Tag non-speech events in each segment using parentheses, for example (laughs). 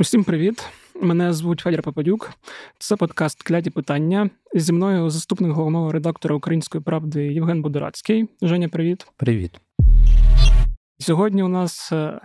Усім привіт! Мене звуть Федір Попадюк. Це подкаст Кляті питання. Зі мною заступник головного редактора Української правди Євген Будорацький. Женя, привіт. Привіт. Сьогодні у нас е,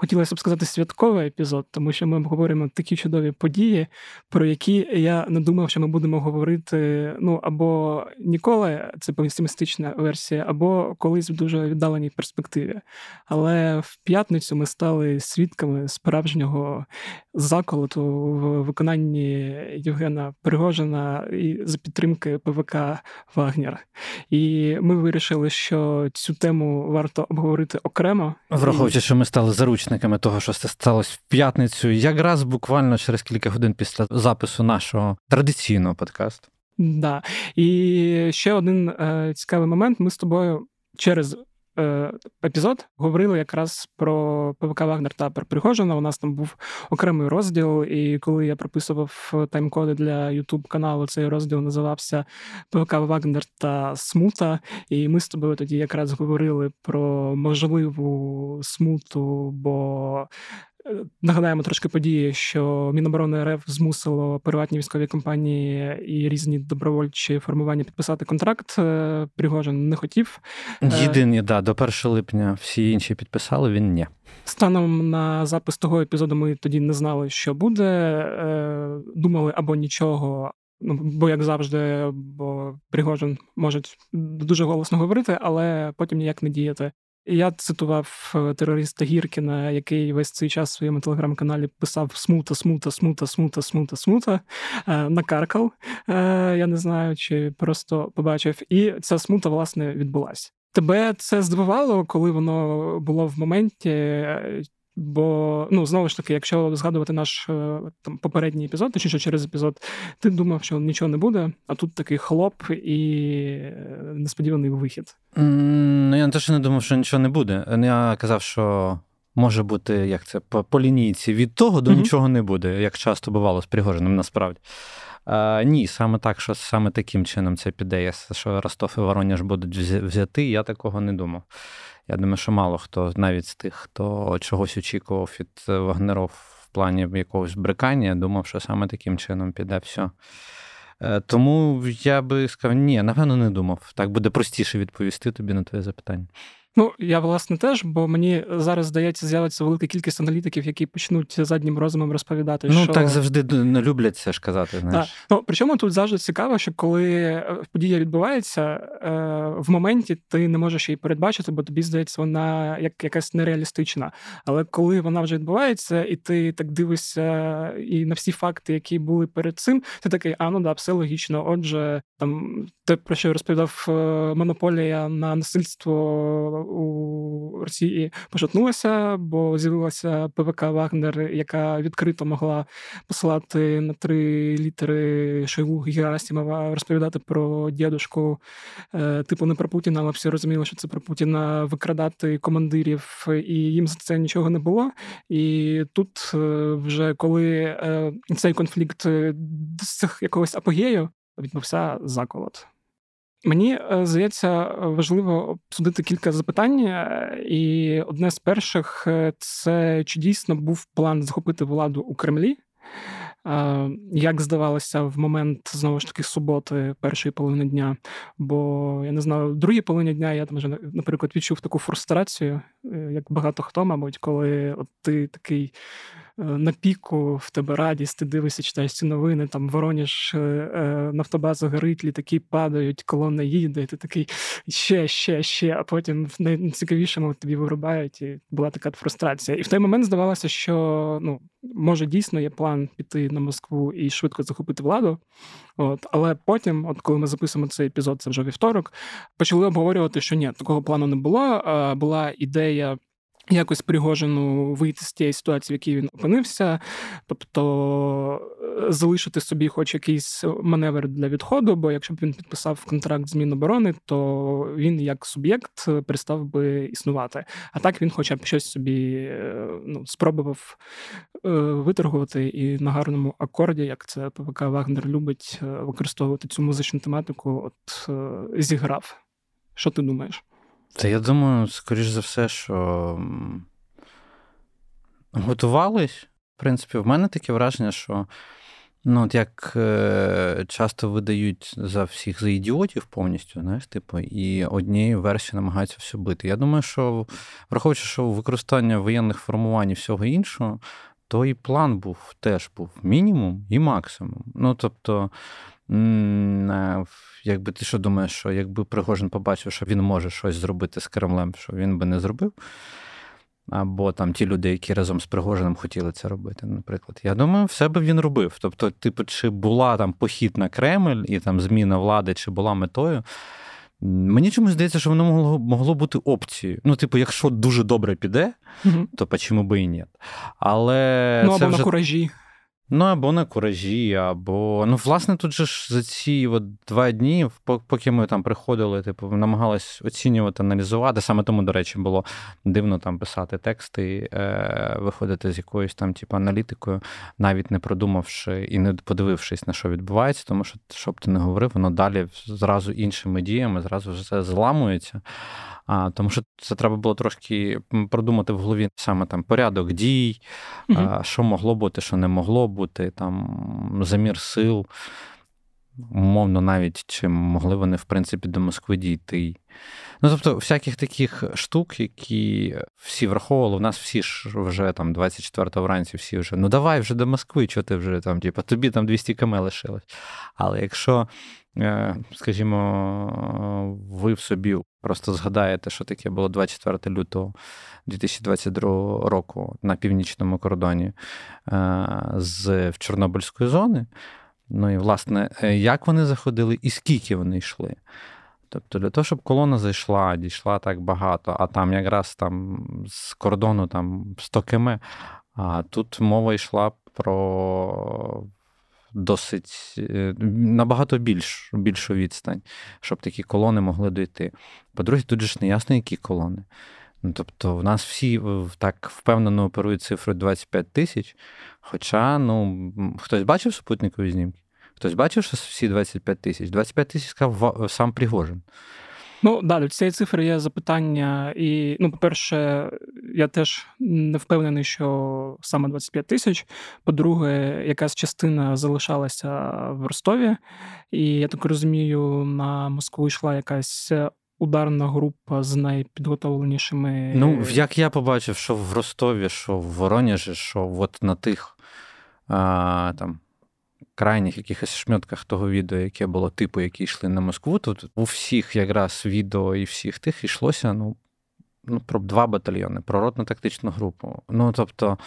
хотілося б сказати святковий епізод, тому що ми обговорюємо такі чудові події, про які я не думав, що ми будемо говорити ну або ніколи, це песимістична версія, або колись в дуже віддаленій перспективі. Але в п'ятницю ми стали свідками справжнього заколоту в виконанні Євгена Пригожина і за підтримки ПВК Вагнер. І ми вирішили, що цю тему варто обговорити окремо, враховуючи, що ми стали заручниками заручниками того, що це сталося в п'ятницю, якраз буквально через кілька годин після запису нашого традиційного подкасту. Да. І ще один е, цікавий момент. Ми з тобою через епізод говорили якраз про ПВК Вагнер та про Пригожина. У нас там був окремий розділ, і коли я прописував тайм-коди для YouTube каналу, цей розділ називався ПВК Вагнер та Смута. І ми з тобою тоді якраз говорили про можливу смуту, бо Е, нагадаємо трошки події, що Міноборони РФ змусило приватні військові компанії і різні добровольчі формування підписати контракт. Е, Пригожин не хотів. Е, Єдині, да, до 1 липня всі інші підписали. Він ні. Станом на запис того епізоду ми тоді не знали, що буде. Думали або нічого. Ну, бо як завжди, бо Пригожин може дуже голосно говорити, але потім ніяк не діяти. Я цитував е, терориста Гіркіна, який весь цей час в своєму телеграм-каналі писав смута, смута, смута, смута, смута, смута, е, накаркав. Е, я не знаю, чи просто побачив. І ця смута, власне, відбулася. Тебе це здивувало, коли воно було в моменті? Бо ну знову ж таки, якщо згадувати наш е, там попередній епізод, точніше через епізод, ти думав, що нічого не буде, а тут такий хлоп і е, несподіваний вихід. Ну я не те, що не думав, що нічого не буде. Я казав, що може бути як це по, по лінійці від того до mm-hmm. нічого не буде, як часто бувало з Пригожиним, насправді. А, Ні, саме так, що саме таким чином це піде, що Ростов і Воронеж будуть взяти, я такого не думав. Я думаю, що мало хто навіть з тих, хто чогось очікував від е, Вагнеров в плані якогось брикання, думав, що саме таким чином піде все. Тому я би сказав, ні, напевно, не думав. Так буде простіше відповісти тобі на твоє запитання. Ну, я власне теж, бо мені зараз здається, з'явиться велика кількість аналітиків, які почнуть заднім розумом розповідати. Ну що... так завжди не люблять це ж казати. знаєш. Так. Ну причому тут завжди цікаво, що коли е, подія відбувається, е, в моменті ти не можеш її передбачити, бо тобі здається, вона як якась нереалістична. Але коли вона вже відбувається, і ти так дивишся і на всі факти, які були перед цим, ти такий, а ну да, все логічно. Отже, там те, про що розповідав е, монополія на насильство у Росії пошатнулася, бо з'явилася ПВК Вагнер, яка відкрито могла посилати на три літери Шойгу Герасимова, розповідати про дідушку, е, типу не про Путіна, але всі розуміли, що це про Путіна викрадати командирів, і їм за це нічого не було. І тут е, вже коли е, цей конфлікт досяг якогось апогею, відбувся заколот. Мені е, здається важливо обсудити кілька запитань, е, і одне з перших е, це чи дійсно був план захопити владу у Кремлі. Як здавалося, в момент знову ж таки суботи, першої половини дня, бо я не знаю, в другій половині дня я там вже, наприклад, відчув таку фрустрацію, як багато хто, мабуть, коли от ти такий на піку в тебе радість, ти дивишся, читаєш ці новини, там Вороніж, е, е, нафтобаза горить, літаки падають, колона їде, і ти такий ще, ще, ще, а потім в найцікавішому тобі вирубають, і була така фрустрація. І в той момент здавалося, що ну, може дійсно є план піти на Москву і швидко захопити владу. От, Але потім, от коли ми записуємо цей епізод, це вже вівторок, почали обговорювати, що ні, такого плану не було. Була ідея якось Пригожину вийти з тієї ситуації, в якій він опинився, тобто е, залишити собі хоч якийсь маневр для відходу, бо якщо б він підписав контракт з Міноборони, то він як суб'єкт перестав би існувати. А так він, хоча б щось собі е, ну, спробував е, виторгувати і на гарному акорді, як це ПВК Вагнер любить використовувати цю музичну тематику, от зіграв. Що ти думаєш? Та я думаю, скоріш за все, що готувались, В принципі, в мене таке враження, що ну, от як е, часто видають за всіх за ідіотів повністю, знаєш, типу, і однією версією намагаються все бити. Я думаю, що враховуючи, що використання воєнних формувань і всього іншого, то і план був теж був мінімум і максимум. Ну, тобто. Е, якби ти що думаєш, що якби Пригожин побачив, що він може щось зробити з Кремлем, що він би не зробив? Або там ті люди, які разом з Пригожиним хотіли це робити, наприклад. Я думаю, все би він робив. Тобто, типу, чи була там похід на Кремль і там зміна влади, чи була метою. Мені чомусь здається, що воно могло могло бути опцією. Ну, типу, якщо дуже добре піде, угу. то чому би і ні. Але ну, це або вже... на куражі. Ну, або на куражі, або. Ну, власне, тут же ж за ці от два дні, поки ми там приходили, типу, намагались оцінювати, аналізувати. Саме тому, до речі, було дивно там писати тексти, е, виходити з якоюсь там, типу, аналітикою, навіть не продумавши і не подивившись, на що відбувається, тому що, щоб ти не говорив, воно далі зразу іншими діями, зразу все зламується. А, Тому що це треба було трошки продумати в голові саме там порядок дій, угу. а, що могло бути, що не могло бути, там замір сил. Умовно, навіть чи могли вони, в принципі, до Москви дійти. Ну, тобто, всяких таких штук, які всі враховували, в нас всі ж вже там 24-го вранці, всі вже ну давай вже до Москви, що ти вже там, типу, тобі там 200 км лишилось. Але якщо, скажімо, ви в собі просто згадаєте, що таке було 24 лютого 2022 року на північному кордоні е, з Чорнобильської зони. Ну і, власне, е, як вони заходили і скільки вони йшли. Тобто, для того, щоб колона зайшла, дійшла так багато, а там якраз там з кордону там 100 км, а тут мова йшла про досить е, набагато більш, більшу відстань, щоб такі колони могли дойти. По-друге, тут же ж не ясно, які колони. Ну, Тобто, в нас всі так впевнено оперують цифрою 25 тисяч. Хоча, ну, хтось бачив супутникові знімки? Хтось бачив, що всі 25 тисяч? 25 тисяч сказав сам Пригожин. Ну, да, до цієї цифри є запитання. І, ну, по-перше, я теж не впевнений, що саме 25 тисяч. По-друге, якась частина залишалася в Ростові, і я так розумію, на Москву йшла якась. Ударна група з найпідготовленішими. Ну, як я побачив, що в Ростові, що в Воронежі, що от на тих а, там крайніх якихось шмьотках того відео, яке було типу, які йшли на Москву, то у всіх якраз відео і всіх тих йшлося ну, ну, про два батальйони, про ротно-тактичну групу. Ну, тобто,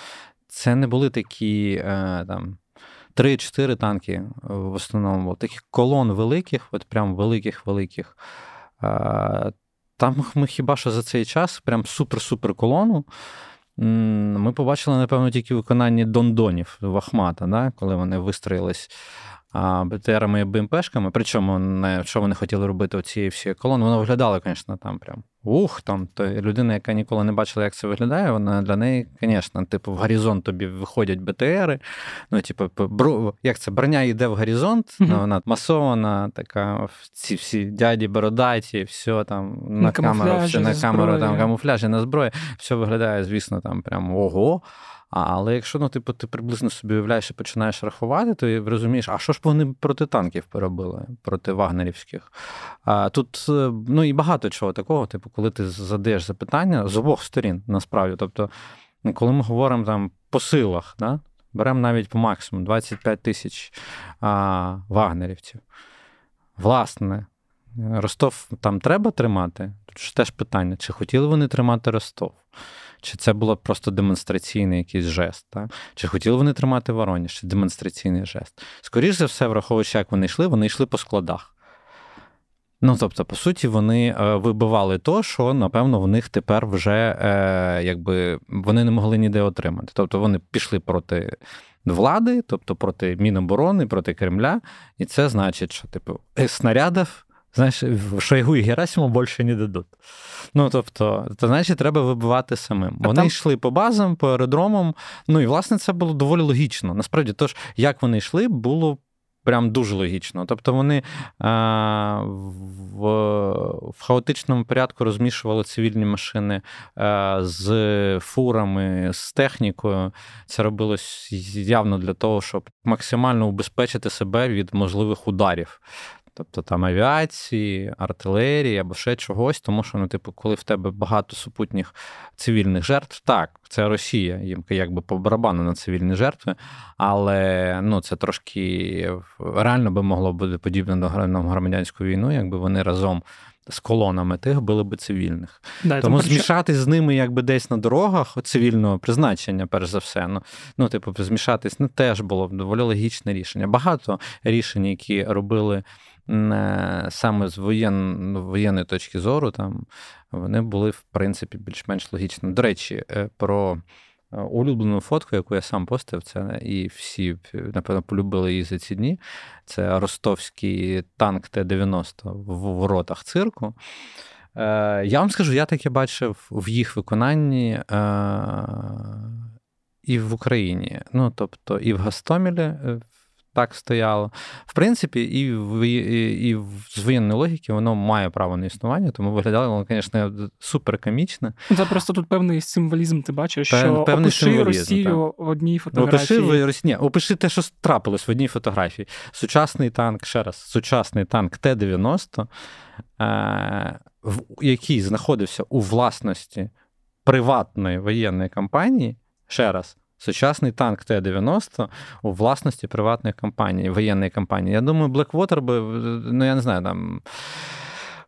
це не були такі е, там. Три-чотири танки в основному таких колон великих, от прям великих-великих. Е, там ми хіба що за цей час прям супер-супер колону ми побачили, напевно, тільки виконання дондонів Вахмата, да? коли вони вистроїлись БТРами і БМПшками. Причому не, що вони хотіли робити оцієї всієї колони, воно виглядало, звісно, там прям ух, там то людина, яка ніколи не бачила, як це виглядає, вона для неї, звісно, типу, в горизонт тобі виходять БТРи. Ну, типу, як це броня йде в горизонт, ну, вона масована, така ці всі дяді бородаті, все там на, на камеру, все на камеру, там камуфляжі на зброї, все виглядає, звісно, там прям ого. Але якщо ну, типу, ти приблизно собі уявляєш і починаєш рахувати, то розумієш, а що ж вони проти танків поробили, проти вагнерівських? А, Тут е, ну, і багато чого такого, типу, коли ти задаєш запитання з обох сторін, насправді. Тобто, коли ми говоримо там по силах, да? беремо навіть по максимуму 25 тисяч а, вагнерівців. Власне, Ростов там треба тримати? Тут ж теж питання, чи хотіли вони тримати Ростов? Чи це було просто демонстраційний якийсь жест? Так? Чи хотіли вони тримати Вороніж, чи демонстраційний жест? Скоріше за все, враховуючи, як вони йшли, вони йшли по складах. Ну, тобто, по суті, вони е, вибивали то, що, напевно, в них тепер вже е, якби вони не могли ніде отримати. Тобто вони пішли проти влади, тобто проти Міноборони, проти Кремля. І це значить, що типу снарядів Знаєш, Шойгу і Герасиму більше не дадуть. Ну, тобто, то, значить, треба вибивати самим. А вони там... йшли по базам, по аеродромам. Ну і власне це було доволі логічно. Насправді, тож, як вони йшли, було прям дуже логічно. Тобто вони а, в, в хаотичному порядку розмішували цивільні машини а, з фурами, з технікою. Це робилось явно для того, щоб максимально убезпечити себе від можливих ударів. Тобто там авіації, артилерії або ще чогось, тому що, ну, типу, коли в тебе багато супутніх цивільних жертв, так, це Росія, їм якби по барабану на цивільні жертви, але ну, це трошки реально би могло бути подібне до громадянську війну, якби вони разом. З колонами тих були би цивільних. Да, Тому змішатись з ними якби десь на дорогах цивільного призначення, перш за все. Ну, ну типу, змішатись не теж було б доволі логічне рішення. Багато рішень, які робили саме з воєн, воєнної точки зору, там вони були, в принципі, більш-менш логічними. До речі, е, про е, улюблену фотку, яку я сам постив, це і всі, напевно, полюбили її за ці дні. Це ростовський танк Т-90 в воротах цирку. Е, я вам скажу, я таке бачив в їх виконанні. І в Україні, ну тобто і в Гастомілі так стояло. В принципі, і в, і, і з воєнної логіки воно має право на існування, тому виглядало воно, звісно, супер комічне. Це просто тут певний символізм, ти бачиш, Пев, що певний опиши Росію так. в одній фотографії. Опиши, ні, опиши те, що трапилось в одній фотографії. Сучасний танк, ще раз, сучасний танк Т-90, е, який знаходився у власності приватної воєнної компанії, ще раз. Сучасний танк Т-90 у власності приватної компанії, воєнної компанії. Я думаю, Blackwater би, ну я не знаю, там.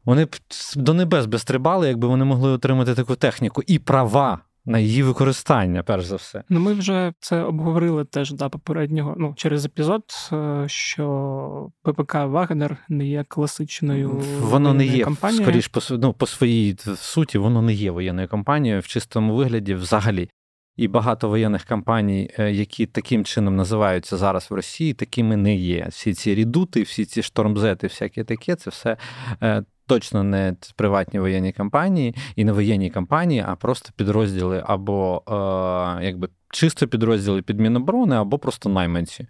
Вони б до небес би стрибали, якби вони могли отримати таку техніку і права на її використання, перш за все. Ну, ми вже це обговорили теж да, попереднього ну, через епізод, е, що ППК Вагнер не є класичною воно не є компанією. скоріш по ну, по своїй суті, воно не є воєнною компанією в чистому вигляді взагалі. І багато воєнних кампаній, е, які таким чином називаються зараз в Росії, такими не є. Всі ці рідути, всі ці штормзети, всяке таке, це все е, точно не приватні воєнні кампанії і не воєнні кампанії, а просто підрозділи або е, якби чисто підрозділи під Міноборони, або просто найманці.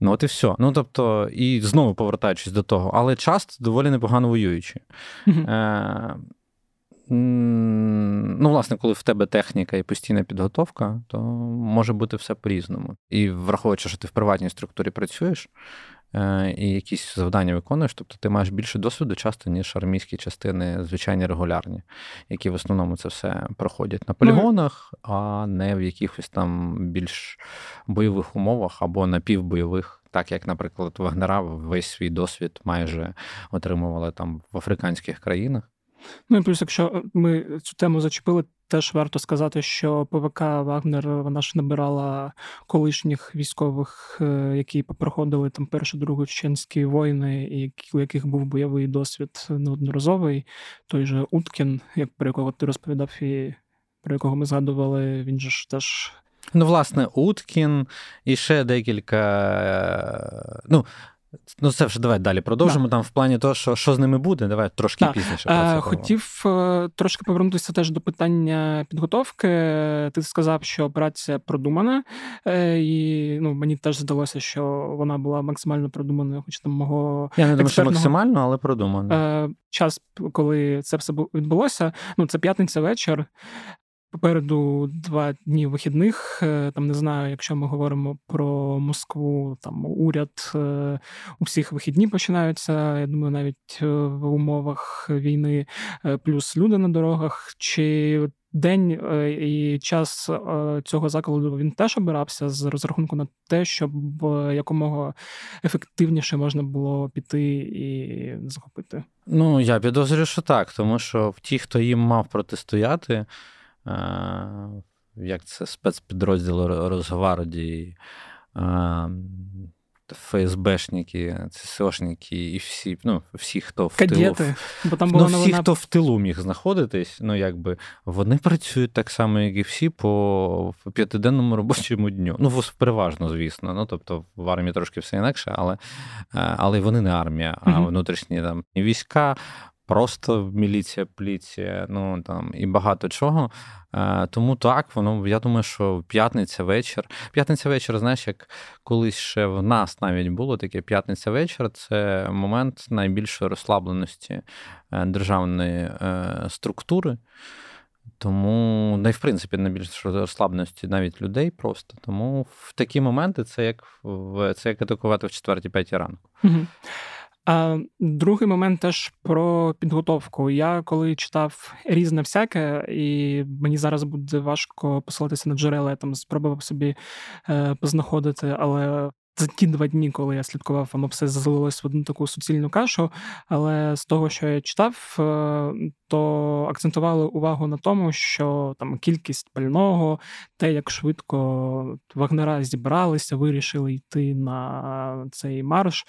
Ну, от і все. Ну тобто, і знову повертаючись до того, але часто доволі непогано воюючи. Mm-hmm. Ну, власне, коли в тебе техніка і постійна підготовка, то може бути все по-різному. І враховуючи, що ти в приватній структурі працюєш е, і якісь завдання виконуєш, тобто ти маєш більше досвіду часто, ніж армійські частини, звичайні регулярні, які в основному це все проходять на полігонах, а не в якихось там більш бойових умовах або напівбойових. Так як, наприклад, Вагнера весь свій досвід майже отримували там в африканських країнах. Ну і плюс, якщо ми цю тему зачепили, теж варто сказати, що ПВК Вагнер вона ж набирала колишніх військових, е, які проходили там першу другу чеченські воїни, і у яких був бойовий досвід неодноразовий. Той же Уткін, як про якого ти розповідав, і про якого ми згадували, він же ж теж. Ну, власне, Уткін і ще декілька. Е, ну, Ну, це вже давай далі продовжимо. Да. Там в плані того, що що з ними буде, давай трошки да. пізніше. про це Хотів е, трошки повернутися теж до питання підготовки. Ти сказав, що операція продумана, е, і ну, мені теж здалося, що вона була максимально продуманою, хоч там мого. Я не думаю, що максимально, але продумана. Е, час, коли це все відбулося, ну це п'ятниця вечір. Попереду два дні вихідних. Е, там не знаю, якщо ми говоримо про Москву, там уряд е, у всіх вихідні починаються. Я думаю, навіть е, в умовах війни, плюс люди на дорогах. Чи день і час цього закладу він теж обирався з розрахунку на те, щоб якомога ефективніше можна було піти і захопити? Ну я підозрюю, що так, тому що ті, хто їм мав протистояти як це спецпідрозділ Росгвардії, ФСБшники, ЦСОшники і всі, ну, всі, хто в Кадети, тилу, бо там ну, всі, новина... хто в тилу міг знаходитись, ну якби вони працюють так само, як і всі, по п'ятиденному робочому дню. Ну, переважно, звісно. Ну, тобто в армії трошки все інакше, але але вони не армія, а внутрішні там війська просто міліція, поліція, ну там і багато чого. Е, тому так, воно я думаю, що п'ятниця вечір. П'ятниця вечір, знаєш, як колись ще в нас навіть було таке п'ятниця вечір це момент найбільшої розслабленості е, державної е, структури. Тому, і в принципі, найбільш розслабленості навіть людей просто. Тому в такі моменти це як це як атакувати в 4-5 ранку. Угу. А Другий момент теж про підготовку. Я коли читав різне всяке, і мені зараз буде важко посилатися на джерела, я там спробував собі е, познаходити, але за ті два дні, коли я слідкував, воно все залилось в одну таку суцільну кашу. Але з того, що я читав, е, то акцентували увагу на тому, що там кількість пального, те, як швидко вагнера зібралися, вирішили йти на цей марш.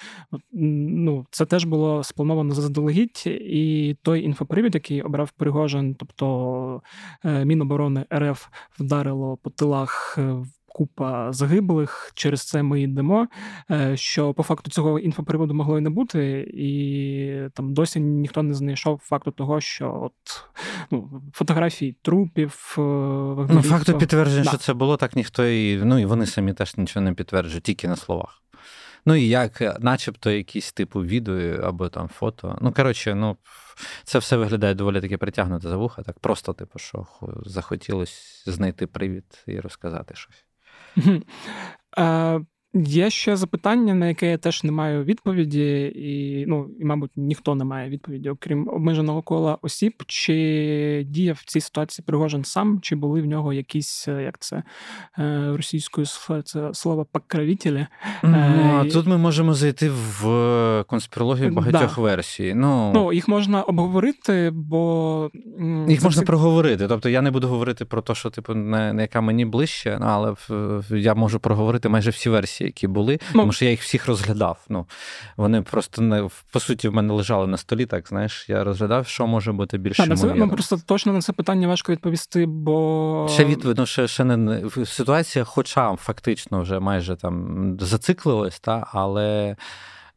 Ну, це теж було сплановано заздалегідь, і той інфопривід, який обрав Пригожин, тобто е, Міноборони РФ вдарило по тилах е, купа загиблих. Через це ми йдемо. Е, що по факту цього інфоприводу могло і не бути, і там досі ніхто не знайшов факту того, що от ну, фотографії трупів. Е, ну, Факту підтвердження, да. що це було, так ніхто і ну і вони самі теж нічого не підтверджують, тільки на словах. Ну і як, начебто, якісь типу відео або там фото. Ну, коротше, ну це все виглядає доволі таки притягнуто за вуха. Так просто, типу, що захотілося знайти привід і розказати щось. Е, (laughs) Є ще запитання, на яке я теж не маю відповіді, і, ну, і, мабуть, ніхто не має відповіді, окрім обмеженого кола осіб, чи діяв в цій ситуації Пригожин сам, чи були в нього якісь, е, як це е, російською це слово покровителі. Ну, е, Тут ми можемо зайти в конспірологію багатьох да. версій. Ну, ну, Їх можна обговорити, бо. Їх можна всі... проговорити. Тобто я не буду говорити про те, що типу, не, не яка мені ближче, але я можу проговорити майже всі версії які були, ну, тому що я їх всіх розглядав. Ну, Вони просто не по суті в мене лежали на столі, так знаєш. Я розглядав, що може бути більше. Так, це, ну, просто точно на це питання важко відповісти, бо ще відповідь, ну, ще, ще не ситуація, хоча фактично вже майже там зациклилась, та, але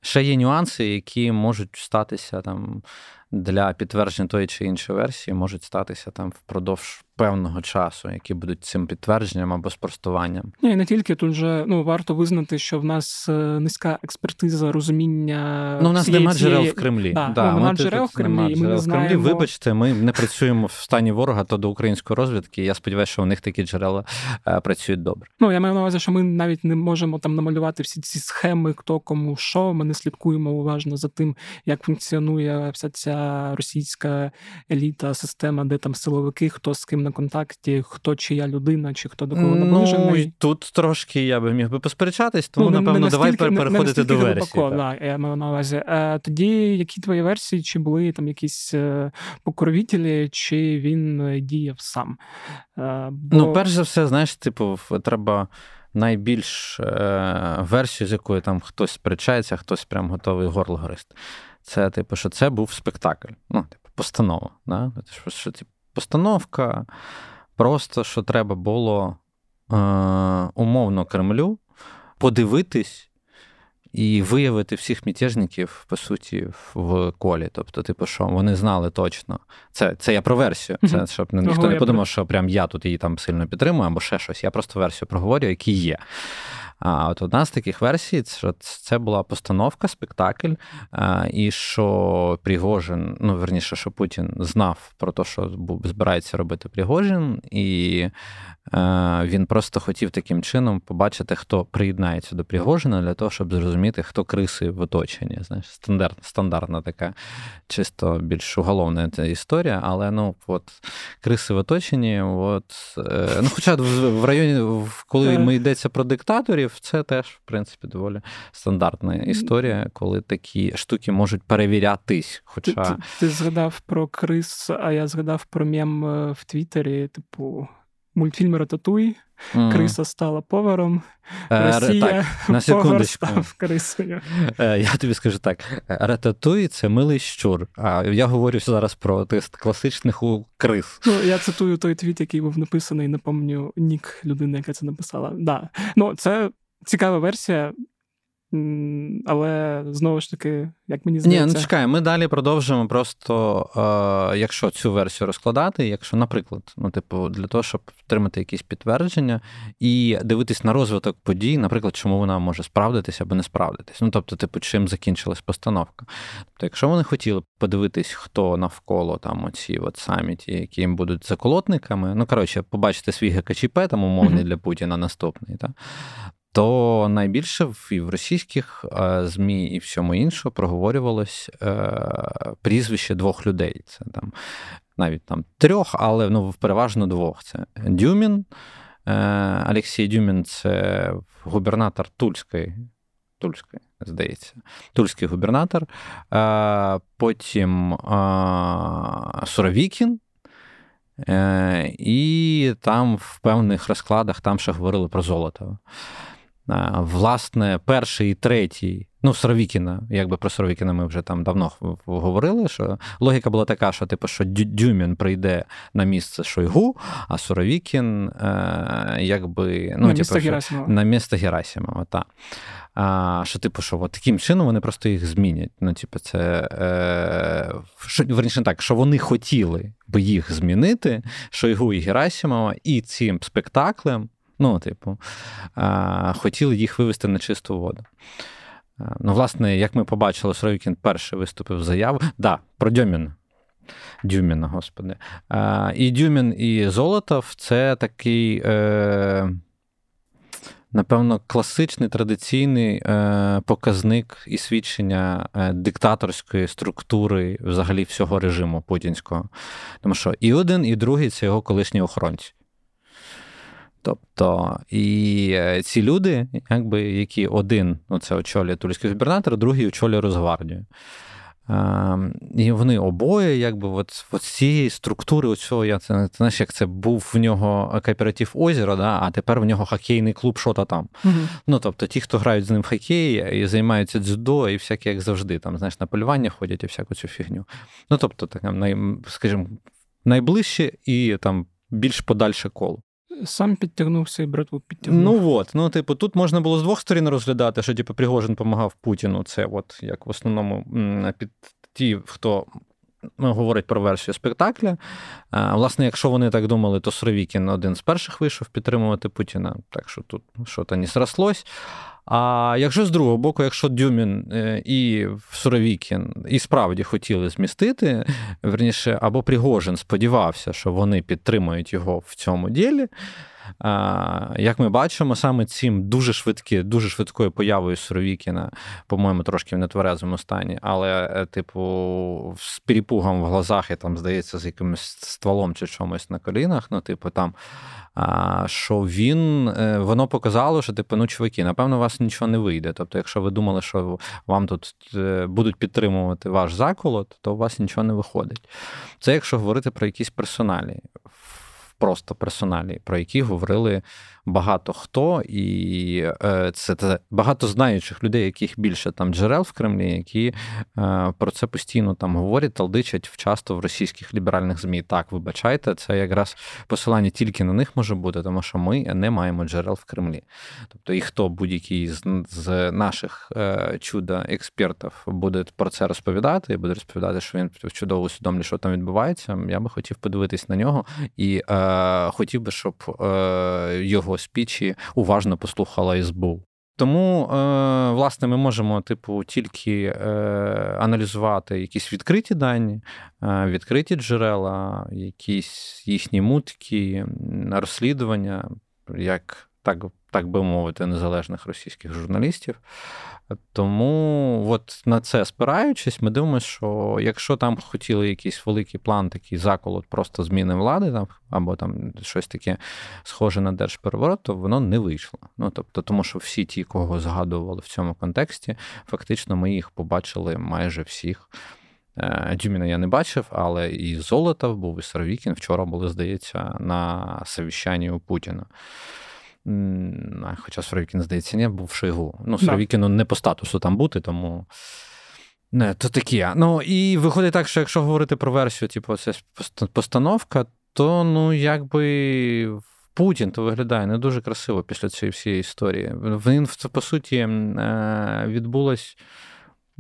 ще є нюанси, які можуть статися там для підтвердження тої чи іншої версії, можуть статися там впродовж певного часу, які будуть цим підтвердженням або спростуванням. Ні, не тільки тут же ну варто визнати, що в нас е, низька експертиза розуміння. Ну, у нас немає джерел в Кремлі. Да, да, ну, Немає джерел в Кремлі. Нема і ми не знаємо... Кремлі. Вибачте, ми не працюємо в стані ворога то до української розвідки. Я сподіваюся, що у них такі джерела е, працюють добре. Ну я маю на увазі, що ми навіть не можемо там намалювати всі ці схеми, хто кому що. Ми не слідкуємо уважно за тим, як функціонує вся ця російська еліта, система, де там силовики, хто з ким на контакті, хто чия людина, чи хто до кого наближений. Ну, Тут трошки я би міг би посперечатись, тому, ну, напевно, не давай переходити не до версії. Глибоко, да, я маю на увазі. А, Тоді які твої версії, чи були там якісь е, покровителі, чи він е, діяв сам? Бо... Ну, перш за все, знаєш, типу, треба. Найбільш е, версію, з якою там хтось сперечається, хтось прям готовий горло грист. Це, типу, що це був спектакль. Ну, типу, постанова. Да? Що, що, типу, Постановка, просто що треба було е, умовно Кремлю подивитись і виявити всіх мятежників, по суті, в колі. Тобто, типу, що вони знали точно. Це це я про версію. Це щоб ніхто не подумав, що прям я тут її там сильно підтримую або ще щось. Я просто версію проговорю, які є. А от одна з таких версій, що це була постановка, спектакль, і що Пригожин, ну верніше, що Путін знав про те, що збирається робити Пригожин, і він просто хотів таким чином побачити, хто приєднається до Пригожина, для того, щоб зрозуміти, хто криси в оточенні. Знаєш, стандарт, стандартна така, чисто більш уголовна ця історія, але ну от криси в оточенні, от, е, ну хоча в районі, коли ми йдеться про диктаторів доларів це теж, в принципі, доволі стандартна історія, коли такі штуки можуть перевірятись. Хоча ти, ти, ти згадав про Крис, а я згадав про мем е, в Твіттері, типу. Мультфільм Рататуй, mm. Криса стала поваром, е, Росія так, на повар став крисою. Е, я тобі скажу так: Рататуй це милий щур. А я говорю зараз про тест класичних у крис. Ну, Я цитую той твіт, який був написаний, напомню, нік людини, яка це написала. Да. Ну, Це цікава версія. Але знову ж таки, як мені здається. Ні, ну чекай, ми далі продовжимо. Просто е, якщо цю версію розкладати, якщо, наприклад, ну, типу, для того, щоб отримати якісь підтвердження і дивитись на розвиток подій, наприклад, чому вона може справдитися або не справдитись. Ну, тобто, типу, чим закінчилась постановка. Тобто, якщо вони хотіли подивитись, хто навколо там оці от саміті, які їм будуть заколотниками, ну коротше, побачити свій ГКЧП, там умовний mm-hmm. для Путіна наступний, так? То найбільше і в російських е, ЗМІ і всьому іншому проговорювалось е, прізвище двох людей. Це там навіть там трьох, але ну, переважно двох. Це Дюмін. Е, Олексій Дюмін це губернатор Тульської. Тульської, здається, Тульський губернатор. Потім Суровікін. І там в певних розкладах там ще говорили про Золотого. Власне, перший і третій, ну, Суровікіна, якби про Суровікіна ми вже там давно говорили, що логіка була така, що типу, що Дюмін прийде на місце Шойгу, а Суровікін е, якби ну, на типу, місце Герасимова. На місце Герасимова, так. А, Що, типу, що от таким чином вони просто їх змінять. Ну, типу, це е, що, верніше так, що вони хотіли би їх змінити, Шойгу і Герасимова, і цим спектаклем. Ну, типу, хотіли їх вивести на чисту воду. Ну, власне, як ми побачили, Сорокін перший виступив заяву. Да, про Дьоміна. Дюміна, господи. І Дюмін, і Золотов це такий, е, напевно, класичний традиційний е, показник і свідчення е, диктаторської структури взагалі всього режиму путінського. Тому що і один, і другий це його колишні охоронці. Тобто, і е, ці люди, якби які один ну, це очолює тульський губернатор, другий очолює Росгвардію. Ем, і вони обоє, якби от, от цієї структури, оцього, я це знаєш, як це був в нього кооператив озеро, да, а тепер в нього хокейний клуб, що то там. uh Ну, тобто, ті, хто грають з ним в хокей і займаються дзюдо, і всякі, як завжди, там, знаєш, на полювання ходять і всяку цю фігню. Ну, тобто, так, най, скажімо, найближче і там більш подальше коло сам підтягнувся і братву підтягнув. Ну от, ну, типу, тут можна було з двох сторін розглядати, що типу, Пригожин допомагав Путіну. Це от як в основному під ті, хто. Ну, говорить про версію спектакля. Власне, якщо вони так думали, то Суровікін один з перших вийшов підтримувати Путіна, так що тут що-то не срослось. А якщо з другого боку, якщо Дюмін е, і Суровікін і справді хотіли змістити, верніше, або Пригожин сподівався, що вони підтримують його в цьому ділі, як ми бачимо, саме цим дуже швидкі, дуже швидкою появою Суровікіна, по-моєму, трошки в нетверезому стані, але, е, типу, з перепугом в глазах і там, здається, з якимось стволом чи чомусь на колінах, ну, типу, там. Що він е, воно показало, що типу, ну, чуваки, напевно, у вас нічого не вийде. Тобто, якщо ви думали, що вам тут е, будуть підтримувати ваш заколот, то у вас нічого не виходить. Це якщо говорити про якісь персоналі просто персоналі, про які говорили багато хто, і е, це, це багато знаючих людей, яких більше там джерел в Кремлі, які е, про це постійно там говорять, талдичать часто в російських ліберальних змі. Так, вибачайте, це якраз посилання тільки на них може бути, тому що ми не маємо джерел в Кремлі. Тобто, і хто будь-який з, з наших е, чудо експертів буде про це розповідати, і буде розповідати, що він чудово усвідомлює, що там відбувається. Я би хотів подивитись на нього і хотів би, щоб е, його спічі уважно послухала СБУ. Тому, е, власне, ми можемо, типу, тільки е, аналізувати якісь відкриті дані, е, відкриті джерела, якісь їхні мутки, розслідування, як так так би мовити, незалежних російських журналістів. Тому от на це спираючись, ми дивимося, що якщо там хотіли якийсь великий план, такий заколот, просто зміни влади, там, або там щось таке схоже на держпереворот, то воно не вийшло. Ну тобто, тому що всі ті, кого згадували в цьому контексті, фактично ми їх побачили майже всіх. Е, Дюміна я не бачив, але і Золотов був, і Саровікін вчора були, здається, на совіщанні у Путіна. Хоча Суровікін, здається, не був Шойгу. Ну, Суровікіну не по статусу там бути, тому. Не, то таке. Ну, і виходить так, що якщо говорити про версію, типу, це постановка, то ну, якби Путін то виглядає не дуже красиво після цієї всієї історії. Він по суті е, відбулось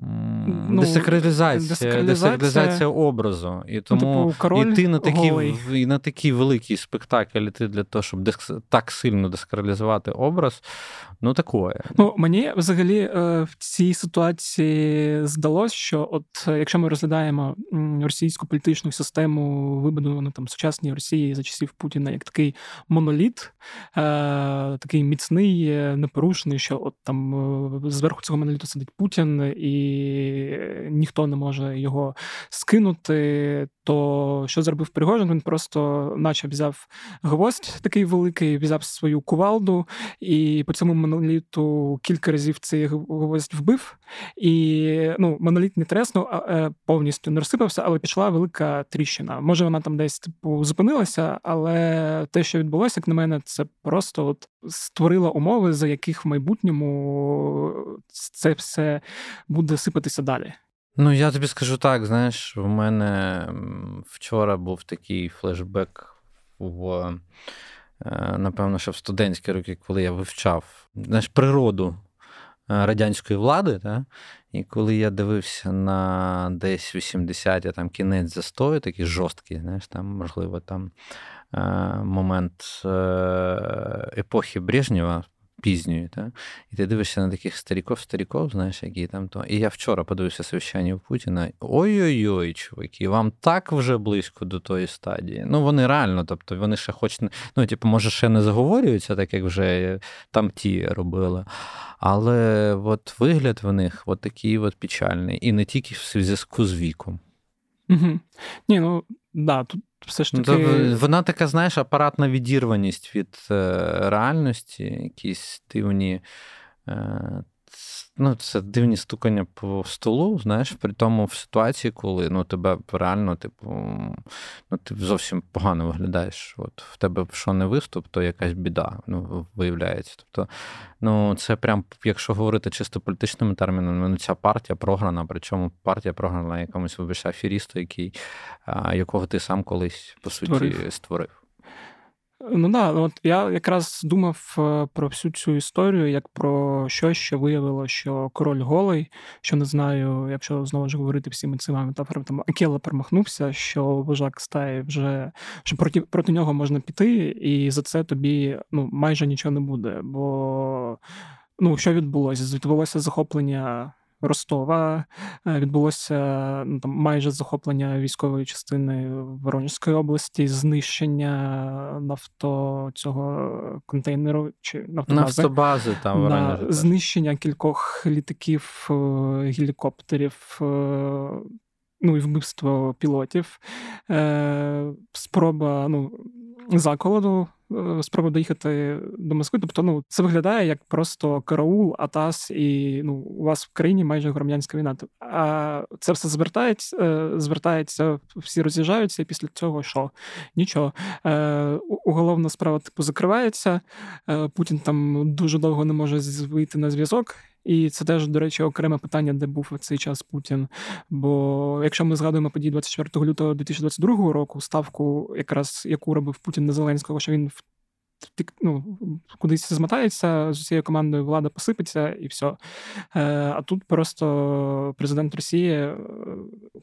ну, десакралізація, десакралізація, десакралізація образу. І ну, тому типу, король іти на такий і на такий великий спектакль, іти для того, щоб дес, так сильно десакралізувати образ, ну такое. Ну, мені взагалі е, в цій ситуації здалось, що от е, якщо ми розглядаємо російську політичну систему, вибудовану там сучасній Росії за часів Путіна, як такий моноліт, е, такий міцний, непорушний, що от там зверху цього моноліту сидить Путін і ніхто не може його скинути. То що зробив Пригожин? Він просто наче взяв гвоздь такий великий, взяв свою кувалду, і по цьому моноліту кілька разів цей гвоздь вбив. І ну, моноліт не треснув, е, повністю не розсипався, але пішла велика тріщина. Може, вона там десь типу зупинилася, але те, що відбулося, як на мене, це просто от створило умови, за яких в майбутньому це все буде сипатися далі. Ну, я тобі скажу так: знаєш, в мене вчора був такий флешбек в, е, напевно, що в студентські роки, коли я вивчав знаєш, природу е, радянської влади. Та? І коли я дивився на десь 80-ті там кінець застою, такий жорсткий, знаєш, там, можливо, там е, момент епохи Брежнєва, пізньої. Та? І ти дивишся на таких старіков-старіков, знаєш, які там то. І я вчора подивився совіщання Путіна. Ой-ой-ой, чуваки, вам так вже близько до тої стадії. Ну, вони реально, тобто, вони ще хоч ну, типу, може, ще не заговорюються, так як вже там ті робили. Але от вигляд в них от такий от печальний. І не тільки в зв'язку з віком. Угу. Ні, ну да, тут все ж ну, таки. Ну, вона така, знаєш, апаратна відірваність від е, реальності, якісь дивні. Е, ну, це дивні стукання по столу, знаєш, при тому в ситуації, коли ну, тебе реально, типу, ну, ти зовсім погано виглядаєш. От В тебе що не виступ, то якась біда ну, виявляється. Тобто, ну, це прям, якщо говорити чисто політичними термінами, ну, ця партія програна, причому партія програна якомусь вибачте, аферісту, який, якого ти сам колись, по суті, створив. Ну да, от я якраз думав е, про всю цю історію як про щось, що виявило, що король голий, що не знаю, якщо знову ж говорити всіми цими метафорами, там Акела перемахнувся, що вожак стає вже що проти проти нього можна піти, і за це тобі ну майже нічого не буде. Бо ну що відбулося? Відбулося захоплення Ростова е, відбулося ну, там майже захоплення військової частини Воронежської області, знищення нафто цього контейнеру чи нафтобази, Нафтобази там на знищення кількох літаків, е, гелікоптерів. Е, ну і вбивство пілотів, спроба ну, заколоду Е, спроба доїхати до Москви. Тобто, ну це виглядає як просто караул, атас, і ну у вас в країні майже громадянська війна. А це все звертається, е, звертається, всі роз'їжджаються, і після цього що? Нічого. Е, уголовна справа типу закривається. Путін там дуже довго не може вийти на зв'язок. І це теж, до речі, окреме питання, де був в цей час Путін. Бо якщо ми згадуємо події 24 лютого 2022 року, ставку, якраз яку робив Путін на Зеленського, що він ну, кудись змотається з цією командою, влада посипеться і все. Е, а тут просто президент Росії е,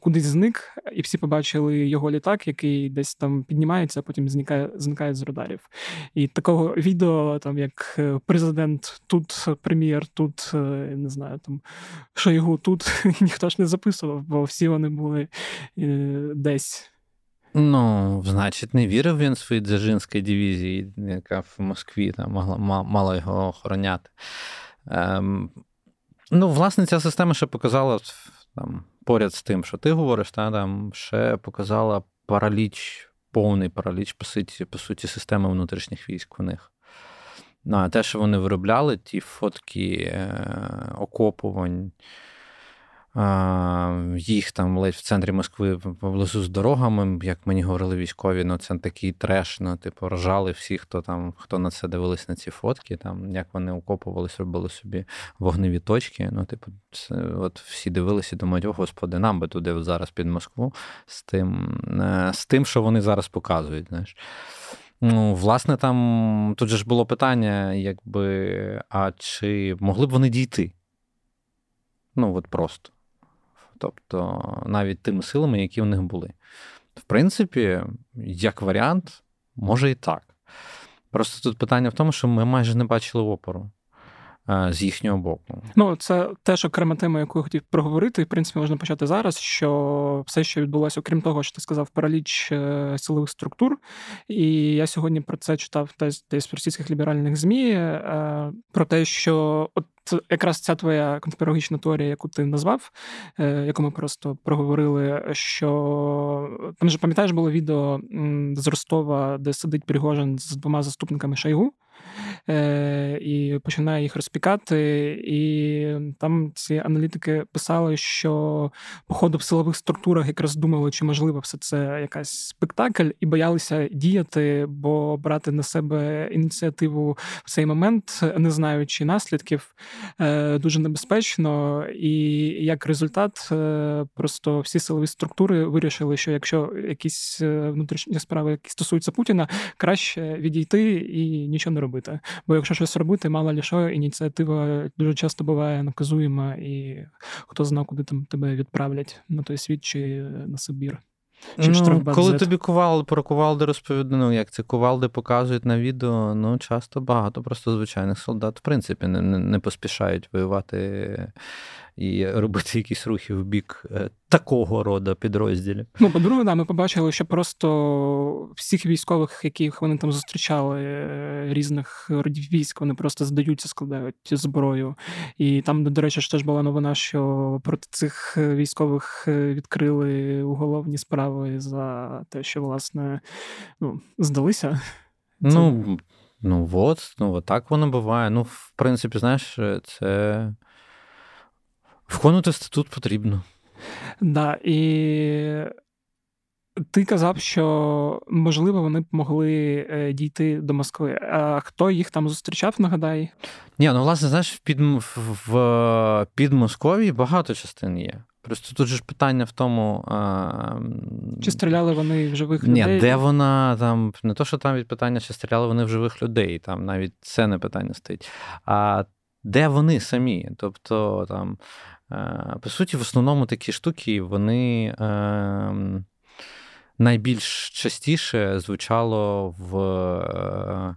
кудись зник, і всі побачили його літак, який десь там піднімається, а потім зникає зникає з радарів. І такого відео, там як е, президент тут, прем'єр тут, не знаю, там Шойгу тут (laughs) ніхто ж не записував, бо всі вони були десь. Ну, значить, не вірив він своїй Дзержинській дивізії, яка в Москві там могла мала його охороняти. Ем, Ну, власне, ця система ще показала там, поряд з тим, що ти говориш, та, там ще показала параліч, повний параліч, по суті, по суті, системи внутрішніх військ у них. Ну, а те, що вони виробляли, ті фотки е, окопувань їх там ледь в центрі Москви поблизу з дорогами, як мені говорили військові, ну це такий треш, ну, типу, ржали всі, хто там, хто на це дивились на ці фотки, там, як вони окопувались, робили собі вогневі точки. Ну, типу, це, от всі дивилися і думають, о, господи, нам би туди зараз під Москву з тим, е, з тим, що вони зараз показують. знаєш. Ну, власне, там тут же ж було питання, якби, а чи могли б вони дійти? Ну, от просто. Тобто, навіть тими силами, які в них були. В принципі, як варіант, може і так. Просто тут питання в тому, що ми майже не бачили опору. Е, з їхнього боку. Ну, це теж окрема тема, яку я хотів проговорити. В принципі, можна почати зараз. Що все, що відбулося, окрім того, що ти сказав, параліч е, силових структур. І я сьогодні про це читав десь в російських ліберальних змі е, про те, що от якраз ця твоя конспірологічна теорія, яку ти назвав, яку ми просто проговорили, що там же пам'ятаєш було відео з Ростова, де сидить Пригожин з двома заступниками Шайгу. Е, і починає їх розпікати. І там ці аналітики писали, що походу в силових структурах якраз думали, чи можливо все це якась спектакль, і боялися діяти, бо брати на себе ініціативу в цей момент, не знаючи наслідків, е, дуже небезпечно. І як результат, е, просто всі силові структури вирішили, що якщо якісь внутрішні справи, які стосуються Путіна, краще відійти і нічого не робити. Бо якщо щось робити, мало ли що, ініціатива дуже часто буває наказуєма, і хто зна, куди там тебе відправлять на той світ чи на Сибір. Чи ну, Коли тобі кувалди про кувалди розповіли, ну як це кувалди показують на відео, ну часто багато просто звичайних солдат, в принципі, не, не, не поспішають воювати і робити якісь рухи в бік е, такого роду підрозділів. Ну, по-друге, да, ми побачили, що просто всіх військових, яких вони там зустрічали, е, різних родів військ, вони просто здаються, складають зброю. І там, до речі, ж теж була новина, що проти цих військових е, відкрили уголовні справи за те, що власне ну, здалися. Ну, ну от, ну от так воно буває. Ну, в принципі, знаєш, це. Вконути статут потрібно. Да, і ти казав, що можливо вони б могли е, дійти до Москви. А хто їх там зустрічав, нагадай? Ні, ну власне, знаєш, в під, в Підмосков'ї багато частин є. Просто тут же ж питання в тому. А... Чи стріляли вони в живих Ні, людей? Ні, де вона там, не то, що там від питання, чи стріляли вони в живих людей, там навіть це не питання стоїть. А де вони самі? Тобто там по суті, в основному такі штуки вони ем, найбільш частіше звучало в е,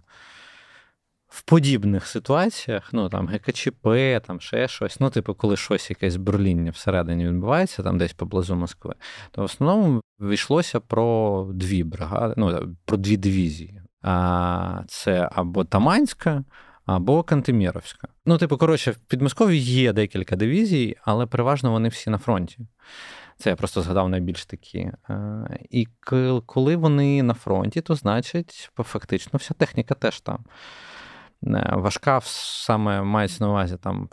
в подібних ситуаціях, ну там ГКЧП, там ще щось. Ну, типу, коли щось якесь бурління всередині відбувається, там десь поблизу Москви, то в основному війшлося про дві бригади, ну, про дві дивізії. Це або Таманська або Кантеміровська. Ну, типу, коротше, в Підмосков'ї є декілька дивізій, але переважно вони всі на фронті. Це я просто згадав найбільш такі. Е, і коли вони на фронті, то значить, фактично, вся техніка теж там. Е, важка саме мається на увазі там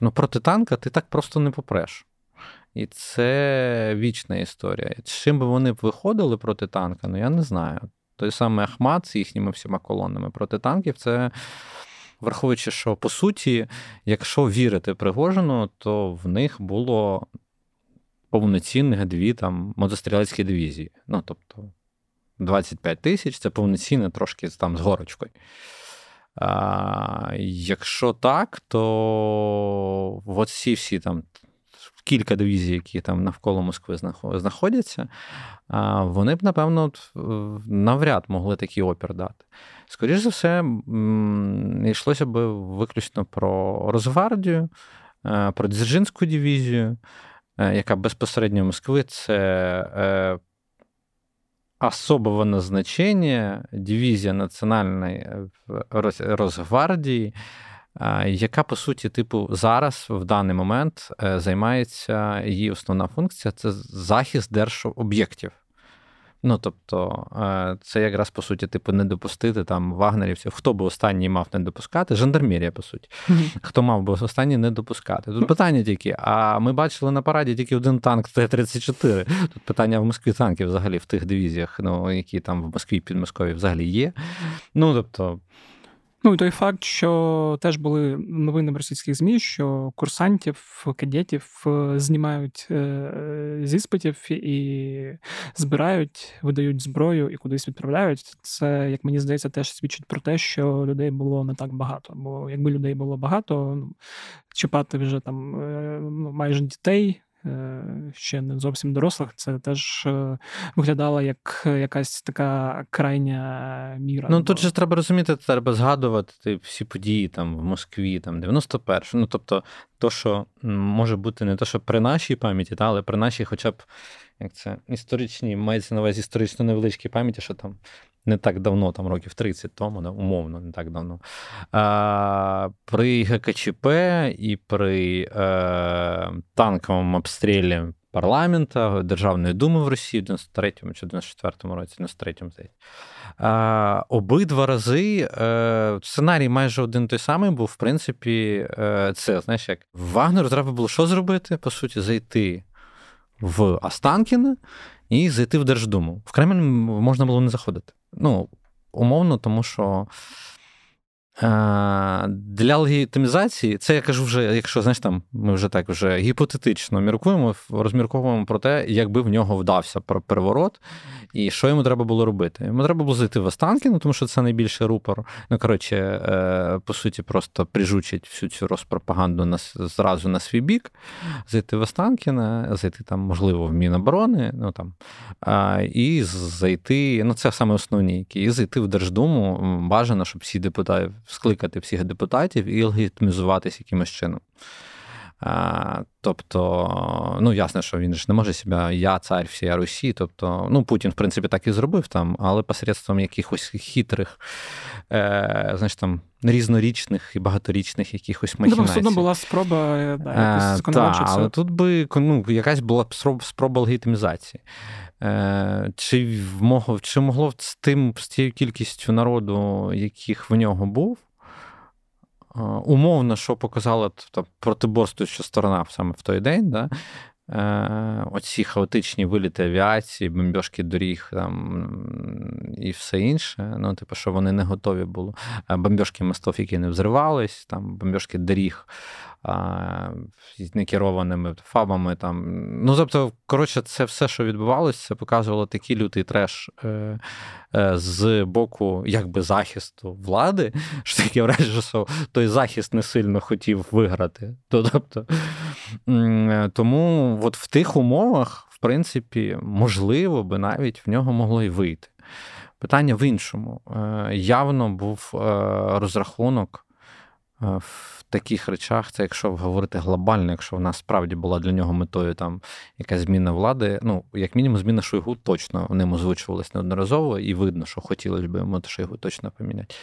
ну, проти танка ти так просто не попреш. І це вічна історія. Чим би вони б виходили проти танка, ну я не знаю. Той самий Ахмат з їхніми всіма колонами проти танків це Враховуючи, що по суті, якщо вірити Пригожину, то в них було повноцінних дві там мотострілецькі дивізії. Ну, тобто 25 тисяч це повноцінне трошки там з горочкою. А, Якщо так, то оці всі там кілька дивізій, які там навколо Москви знаходяться, вони б, напевно, навряд могли такий опір дати. Скоріше за все, йшлося б виключно про Росгвардію, е, про Дзержинську дивізію, е, яка безпосередньо Москви це е, особого назначення, дивізія Національної Росгвардії, яка, по суті, типу, зараз в даний момент займається її основна функція це захист держоб'єктів. Ну, тобто, е, це якраз по суті, типу, не допустити там вагнерівців. Хто би останній мав не допускати? Жандармерія, по суті. Хто мав би останній не допускати? Тут питання тільки. А ми бачили на параді тільки один танк Т-34. Тут питання в Москві танків взагалі в тих дивізіях, ну, які там в Москві під Москові взагалі є. Ну, тобто. Ну і той факт, що теж були новини в російських ЗМІ, що курсантів, кадетів е, знімають е, з іспитів і збирають, видають зброю і кудись відправляють. Це, як мені здається, теж свідчить про те, що людей було не так багато. Бо якби людей було багато, ну, чіпати вже там ну, майже дітей. Е, ще не зовсім дорослих, це теж е, виглядало як якась така крайня міра. Ну тут же треба розуміти, треба згадувати всі події там в Москві, там 91 Ну тобто, то, що може бути не то, що при нашій пам'яті, та, але при нашій, хоча б як це історичній, мається на увазі історично невеличкій пам'яті, що там не так давно, там років 30 тому, да, умовно, не так давно. А, При ГКЧП і при е, танковому обстрілі парламента Державної думи в Росії в 93-му чи 94-му році, 93-му здається. А, Обидва рази е, сценарій майже один той самий був. В принципі, е, це знаєш, як Вагнеру треба було що зробити? По суті, зайти в Останкіна і зайти в Держдуму. В Кремль можна було не заходити. Ну, умовно, тому що для легітимізації, це я кажу вже, якщо знаєш, там ми вже так вже гіпотетично міркуємо, розмірковуємо про те, якби в нього вдався переворот, і що йому треба було робити. Йому треба було зайти в Останкіно, тому що це найбільший рупор. Ну, коротше, е, по суті, просто прижучить всю цю розпропаганду на, зразу на свій бік, зайти в Останкіна, зайти там, можливо, в Міноборони, ну там, і зайти, ну це саме основні, які, і зайти в Держдуму. Бажано, щоб всі депутати скликати всіх депутатів і легітимізуватись якимось чином. А, Тобто, ну ясно, що він ж не може себе, я цар всієї Русі. Тобто, ну Путін, в принципі, так і зробив там, але посередством якихось хитрих, е, знаєш, там різнорічних і багаторічних якихось ну, махінацій. Все була спроба е, да, якось Так, але тут би ну, якась була спроба легітимізації. Е, чи могло, чи могло з тим з тією кількістю народу, яких в нього був, умовно, що показала тобто, протиборствуюча сторона саме в той день, да, е, оці хаотичні виліти авіації, бомбьошки доріг там, і все інше. Ну, типу, що вони не готові були. Бомбьошки мостов, які не взривались, там, бомбьошки доріг з некерованими фабами. Там. Ну, тобто, коротше, це все, що відбувалося, це показувало такий лютий треш е, е, з боку якби захисту влади, (laughs) що таке враження, що той захист не сильно хотів виграти. Тобто, Тому от в тих умовах, в принципі, можливо, би навіть в нього могло й вийти. Питання в іншому. Е, явно був розрахунок в таких речах, це якщо говорити глобально, якщо в нас справді була для нього метою там якась зміна влади, ну, як мінімум, зміна Шойгу точно ним озвучувалась неодноразово, і видно, що хотілося б йому Шойгу точно поміняти.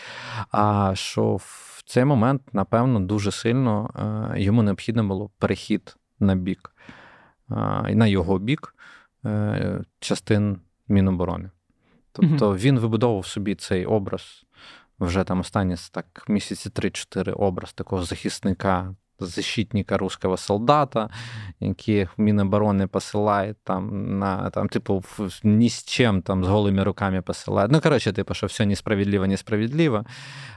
А що в цей момент, напевно, дуже сильно е, йому необхідно було перехід на бік, на його бік е, частин Міноборони. Тобто він вибудовував собі цей образ вже там останні так місяці 3-4 образ такого захисника, защитника русского солдата, який Міноборони посилає там на там, типу, ні з чим там з голими руками посилає. Ну, коротше, типу, що все несправедливо, несправедливо,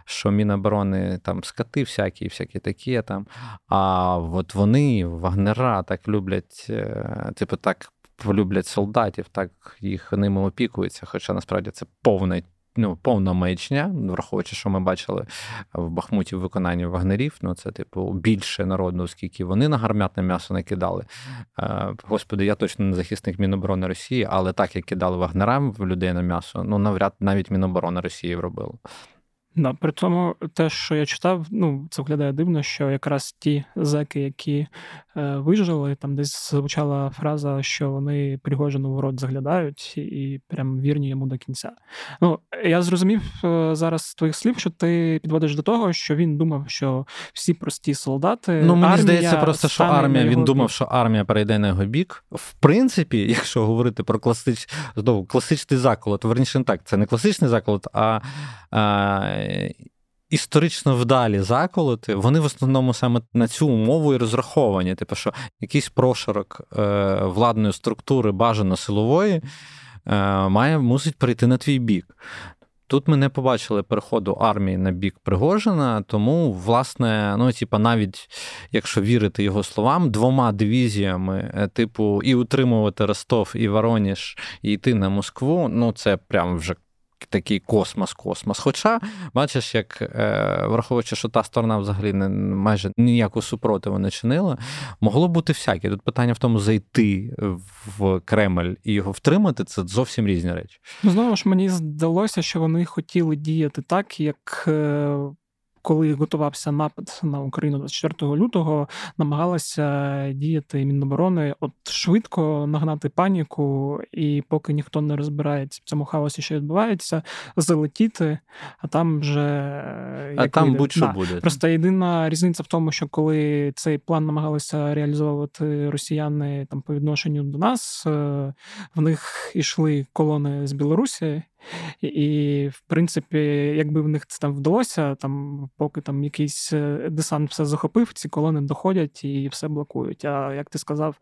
що Міноборони там скати всякі, всякі такі там. А от вони, вагнера, так люблять, е, типу, так. Люблять солдатів, так їх ними опікуються, хоча насправді це повна ну, повна маячня, враховуючи, що ми бачили в Бахмуті в виконанні вагнерів. Ну, це, типу, більше народу, оскільки вони на гармятне м'ясо не кидали. Е, господи, я точно не захисник Міноборони Росії, але так як кидали вагнерам в людей на м'ясо, ну навряд навіть Міноборони Росії робило. Да, при тому, те, що я читав, ну це виглядає дивно, що якраз ті зеки, які е, вижили, там десь звучала фраза, що вони Пригожину в рот заглядають і прям вірні йому до кінця. Ну я зрозумів е, зараз з твоїх слів, що ти підводиш до того, що він думав, що всі прості солдати. Ну мені здається, просто що армія. Він думав, що армія перейде на його бік. В принципі, (laughs) якщо говорити про класич... знову класичний заколот, верніше не так, це не класичний заколот, а. а історично вдалі заколоти, вони в основному саме на цю умову і розраховані. Типу, що якийсь прошарок е, владної структури, бажано силової, е, має мусить перейти на твій бік. Тут ми не побачили переходу армії на бік Пригожина, тому, власне, ну, типа, навіть якщо вірити його словам, двома дивізіями, е, типу, і утримувати Ростов, і Вороніж, і йти на Москву, ну це прям вже такий космос-космос. Хоча, бачиш, як е, враховуючи, що та сторона взагалі не майже ніяку супротиву не чинила, могло бути всяке. Тут питання в тому, зайти в Кремль і його втримати це зовсім різні речі. Ну, знову ж мені здалося, що вони хотіли діяти так, як е, коли готувався напад на Україну 24 лютого, намагалася діяти Міноборони от швидко нагнати паніку, і поки ніхто не розбирається в цьому хаосі, що відбувається, залетіти, а там вже а там будь-що да. буде. Просто єдина різниця в тому, що коли цей план намагалися реалізовувати росіяни там по відношенню до нас, е, в них ішли колони з Білорусі. І, в принципі, якби в них це там вдалося, там поки там якийсь е, десант все захопив, ці колони доходять і все блокують. А як ти сказав,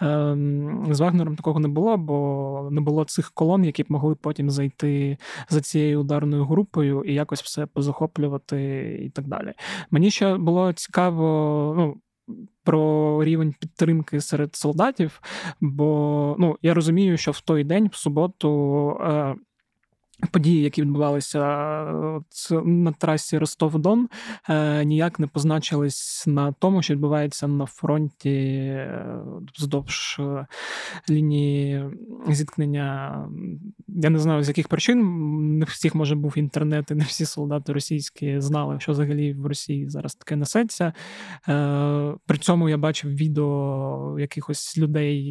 ем, з Вагнером такого не було, бо не було цих колон, які б могли потім зайти за цією ударною групою і якось все позахоплювати і так далі. Мені ще було цікаво, ну. Про рівень підтримки серед солдатів, бо ну я розумію, що в той день, в суботу, е, Події, які відбувалися на трасі Ростов-Дон, е, ніяк не позначились на тому, що відбувається на фронті е, вздовж е, лінії зіткнення. Я не знаю, з яких причин не всіх може був інтернет, і не всі солдати російські знали, що взагалі в Росії зараз таке несеться. При цьому я бачив відео якихось людей,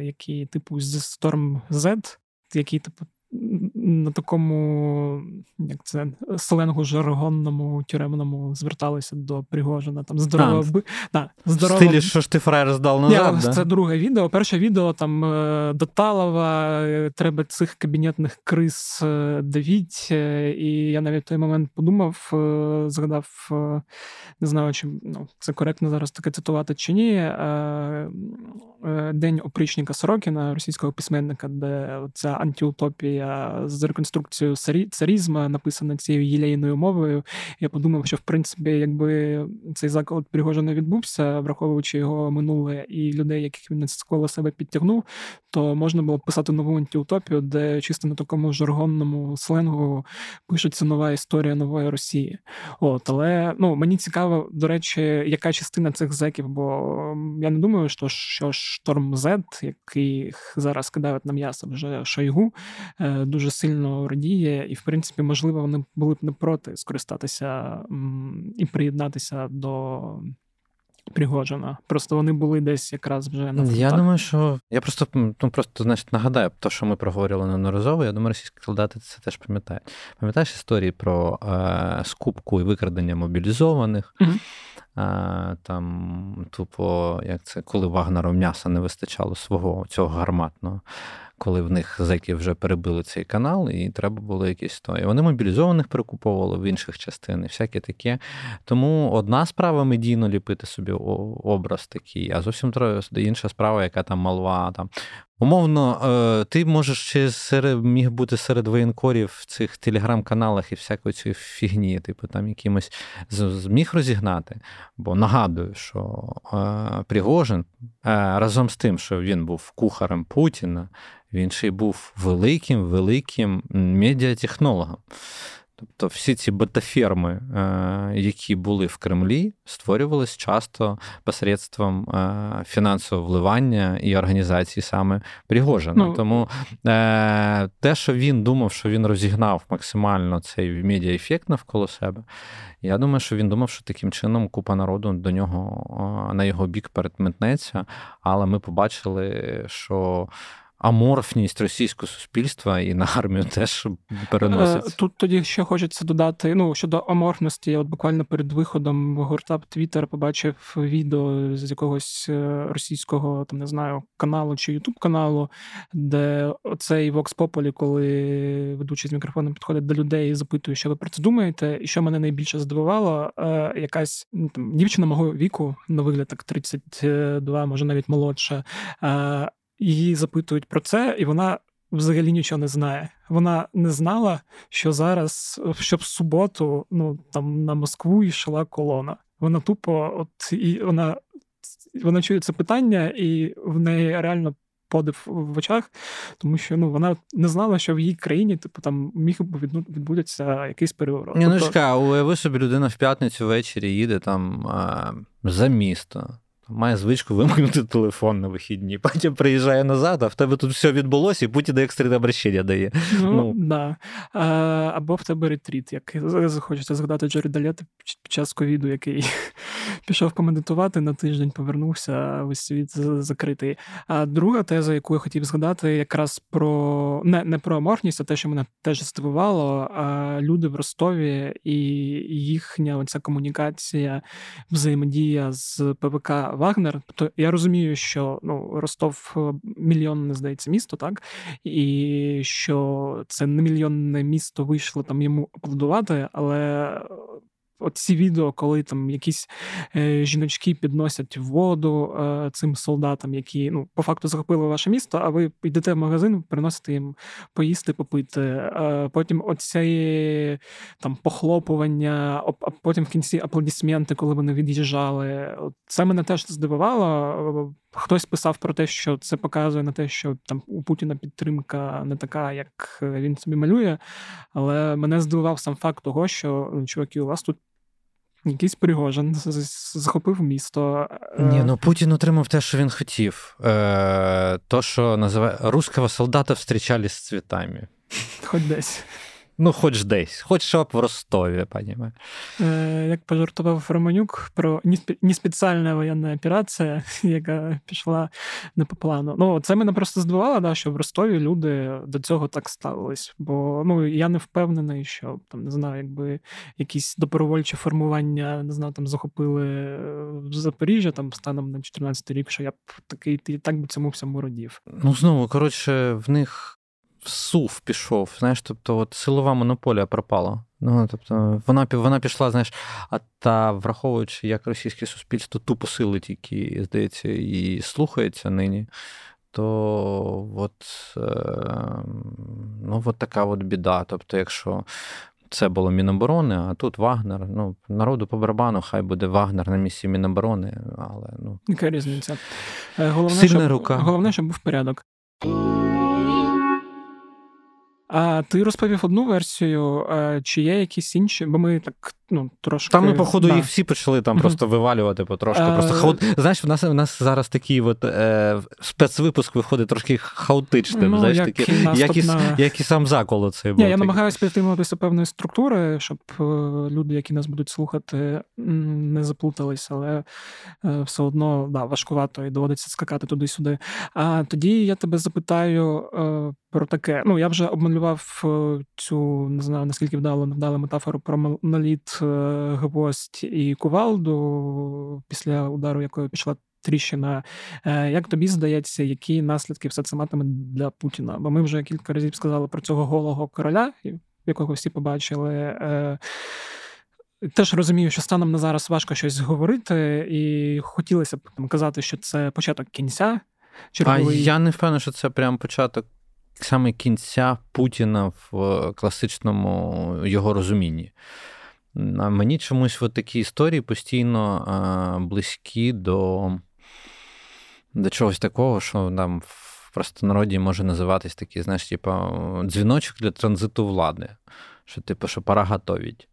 які типу з Storm Z, які типу на такому, як це сленгу жаргонному, тюремному зверталися до Пригожина. Там здорово би да, здорово... стилі, що ж ти фраєр здав назад. Я, да? Це друге відео. Перше відео там е, до Талова, е, треба цих кабінетних криз е, давіть. І я навіть в той момент подумав, згадав, не знаю, чи ну, це коректно зараз таке цитувати чи ні. День опричника Сорокіна, російського письменника, де ця антиутопія з реконструкцією царізма, написана цією єлейною мовою. Я подумав, що в принципі, якби цей заклад Пригожина відбувся, враховуючи його минуле і людей, яких він навколо себе підтягнув, то можна було б писати нову антиутопію, де чисто на такому жаргонному сленгу пишеться нова історія нової Росії. От, але ну мені цікаво, до речі, яка частина цих зеків, бо я не думаю, що що шторм Z, який зараз кидають на м'ясо вже Шойгу, е, дуже сильно радіє, і, в принципі, можливо, вони були б не проти скористатися і приєднатися до. Пригоджена. Просто вони були десь якраз вже на Я думаю, що я просто ну, просто значить, нагадаю, то, що ми проговорили неодноразово, я думаю, російські солдати це теж пам'ятають. Пам'ятаєш історії про е, скупку і викрадення мобілізованих, е, там, тупо, як це, коли Вагнеру м'яса не вистачало свого цього гарматного коли в них зеки вже перебили цей канал, і треба було якісь то. І вони мобілізованих перекуповували в інших частинах, всяке таке. Тому одна справа медійно ліпити собі образ такий, а зовсім інша справа, яка там малва. Там. Умовно, е, ти можеш ще серед міг бути серед воєнкорів в цих телеграм-каналах і всякої цієї фігні, типу там якимось зміг розігнати. Бо нагадую, що е, Пригожин е, разом з тим, що він був кухарем Путіна, він ще й був великим, великим медіатехнологом. Тобто всі ці бета-ферми, е, які були в Кремлі, створювалися часто посередством е, фінансового вливання і організації саме Пригожина. Ну, Тому е, те, що він думав, що він розігнав максимально цей медіа-ефект навколо себе, я думаю, що він думав, що таким чином купа народу до нього на його бік перетметнеться, але ми побачили, що аморфність російського суспільства і на армію теж переноситься. Тут тоді ще хочеться додати. Ну щодо аморфності, я от буквально перед виходом в гуртап Твіттер побачив відео з якогось е, російського там не знаю каналу чи Ютуб каналу, де оцей Vox Populi, коли ведучий з мікрофоном підходить до людей і запитує, що ви про це думаєте, і що мене найбільше здивувало, е, якась ну, там дівчина мого віку на вигляд так 32, може навіть молодша. Її запитують про це, і вона взагалі нічого не знає. Вона не знала, що зараз, що в суботу, ну там на Москву йшла колона. Вона тупо, от і вона вона чує це питання, і в неї реально подив в очах, тому що ну вона не знала, що в її країні типу там міг би відбудеться якийсь переворот. Ні, ну тобто... уяви собі людина в п'ятницю ввечері їде там а, за місто. Має звичку вимкнути телефон на вихідні, (laughs) потім приїжджає назад, а в тебе тут все відбулося, і Путін екстрене обращення дає. Ну, ну. да. А, Або в тебе ретріт, як захочеться згадати Джері Далєти під час ковіду, який (laughs) пішов помедитувати на тиждень, повернувся, весь світ закритий. А друга теза, яку я хотів згадати, якраз про не не про аморфність, а те, що мене теж здивувало, а люди в Ростові і їхня оця комунікація, взаємодія з ПВК Вагнер. Тобто я розумію, що ну Ростов е, мільйонне здається місто, так і що це не мільйонне місто вийшло там йому аплодувати, але Оці відео, коли там якісь е, жіночки підносять воду е, цим солдатам, які ну по факту захопили ваше місто, а ви йдете в магазин, приносите їм поїсти, попити. Е, потім оце там похлопування, а потім в кінці аплодисменти, коли вони від'їжджали. Це мене теж здивувало. Хтось писав про те, що це показує на те, що там у Путіна підтримка не така, як він собі малює. Але мене здивував сам факт того, що ну, чуваки, у вас тут якийсь Пригожин захопив місто. Е, Ні, ну Путін отримав те, що він хотів. Е, То, що називає русского солдата встрічали з цвітами. Хоч десь. Ну, хоч десь, хоч щоб в Ростові, понімаєш. Е, Як пожартував Романюк про неспеціальна воєнна операція, (laughs) яка пішла не по плану. Ну, це мене просто здивувало, да, що в Ростові люди до цього так ставились. Бо ну, я не впевнений, що там не знаю, якби якісь добровольчі формування не знаю, там захопили в Запоріжжя там станом на 14 рік, що я б такий так би цьому всьому радів. Ну, знову, коротше, в них сув пішов. Знаєш, тобто от силова монополія пропала. Ну, тобто, Вона вона пішла, знаєш, а та враховуючи, як російське суспільство тупо силить, які, здається, і слухається нині, то от, е, ну, от така от біда. Тобто, якщо. Це було Міноборони, а тут Вагнер. Ну, народу по барабану, хай буде Вагнер на місці Міноборони, але ну. Яка різниця? Е, головне, Сильна щоб, рука. Головне, щоб був порядок. А ти розповів одну версію, чи є якісь інші, бо ми так ну, трошки. Там ми, походу, да. їх всі почали там просто вивалювати потрошки. А... Просто хаот... Знаєш, у нас у нас зараз такий от, е, спецвипуск виходить трошки хаотичним. Ну, знаєш, як, такі, як, і, як і сам закол цей був. Ні, Я намагаюся підтримуватися певної структури, щоб е, люди, які нас будуть слухати, не заплутались, але е, все одно да, важкувато і доводиться скакати туди-сюди. А тоді я тебе запитаю е, про таке. Ну, я вже обмалював цю, не знаю, наскільки вдало невдала метафору про моноліт Е, гвоздь і кувалду, після удару якої пішла тріщина. Е, як тобі здається, які наслідки все це матиме для Путіна? Бо ми вже кілька разів сказали про цього голого короля, якого всі побачили. Е, теж розумію, що станом на зараз важко щось говорити, і хотілося б там казати, що це початок кінця. Черговий... А я не впевнений, що це прям початок саме кінця Путіна в класичному його розумінні. А мені чомусь от такі історії постійно а, близькі до до чогось такого, що там в простонароді може називатись такий, знаєш, типу, дзвіночок для транзиту влади. Що, типу, що пора готовіть.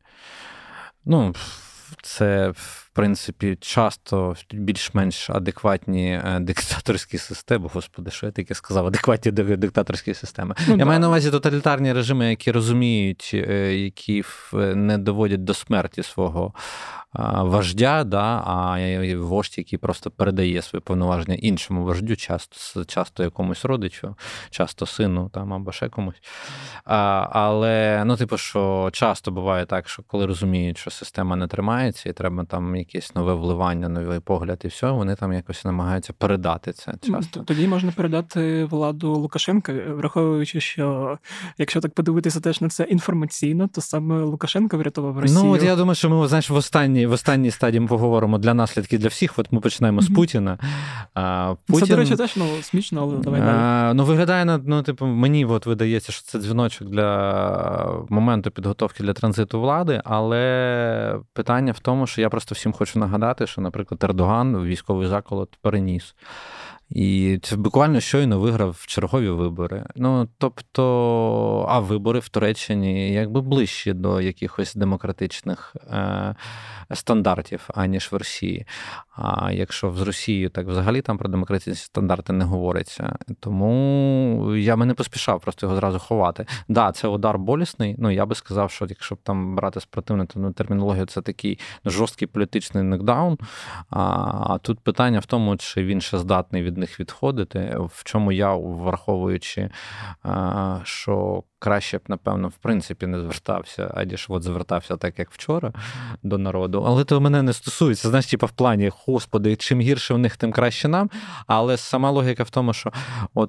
Ну, це, принципі, часто більш-менш адекватні е, диктаторські системи. Господи, що я таке сказав? Адекватні диктаторські системи. Ну, я да. маю на увазі тоталітарні режими, які розуміють, е, які не доводять до смерті свого вождя, да, а вождь, який просто передає свої повноваження іншому вождю, часто часто якомусь родичу, часто сину там або ще комусь. А, Але ну, типу, що часто буває так, що коли розуміють, що система не тримається, і треба там якесь нове вливання, новий погляд, і все, вони там якось намагаються передати це. Часто. Тоді можна передати владу Лукашенка, враховуючи, що якщо так подивитися теж на це інформаційно, то саме Лукашенко врятував Росію. Ну от я думаю, що ми знаєш в останній в останній стадії поговоримо для наслідків для всіх. От ми починаємо mm-hmm. з Путіна. А, Путін... Це, до речі, теж ну, смішно, але давай далі. Ну, виглядає на ну, типу, мені от видається, що це дзвіночок для моменту підготовки для транзиту влади, але питання в тому, що я просто всім хочу нагадати, що, наприклад, Ердоган військовий заколот переніс. І буквально щойно виграв чергові вибори. Ну тобто, а вибори в Туреччині якби ближчі до якихось демократичних е, стандартів, аніж в Росії. А якщо з Росією так взагалі там про демократичні стандарти не говориться, тому я би не поспішав просто його зразу ховати. Да, це удар болісний. Ну я би сказав, що якщо б там брати спротивну термінологію, це такий жорсткий політичний нокдаун. А тут питання в тому, чи він ще здатний від них відходити, в чому я враховуючи, що краще б, напевно, в принципі, не звертався, аніж от звертався так, як вчора, до народу. Але то мене не стосується. Знаєш, типу, в плані, господи, чим гірше в них, тим краще нам. Але сама логіка в тому, що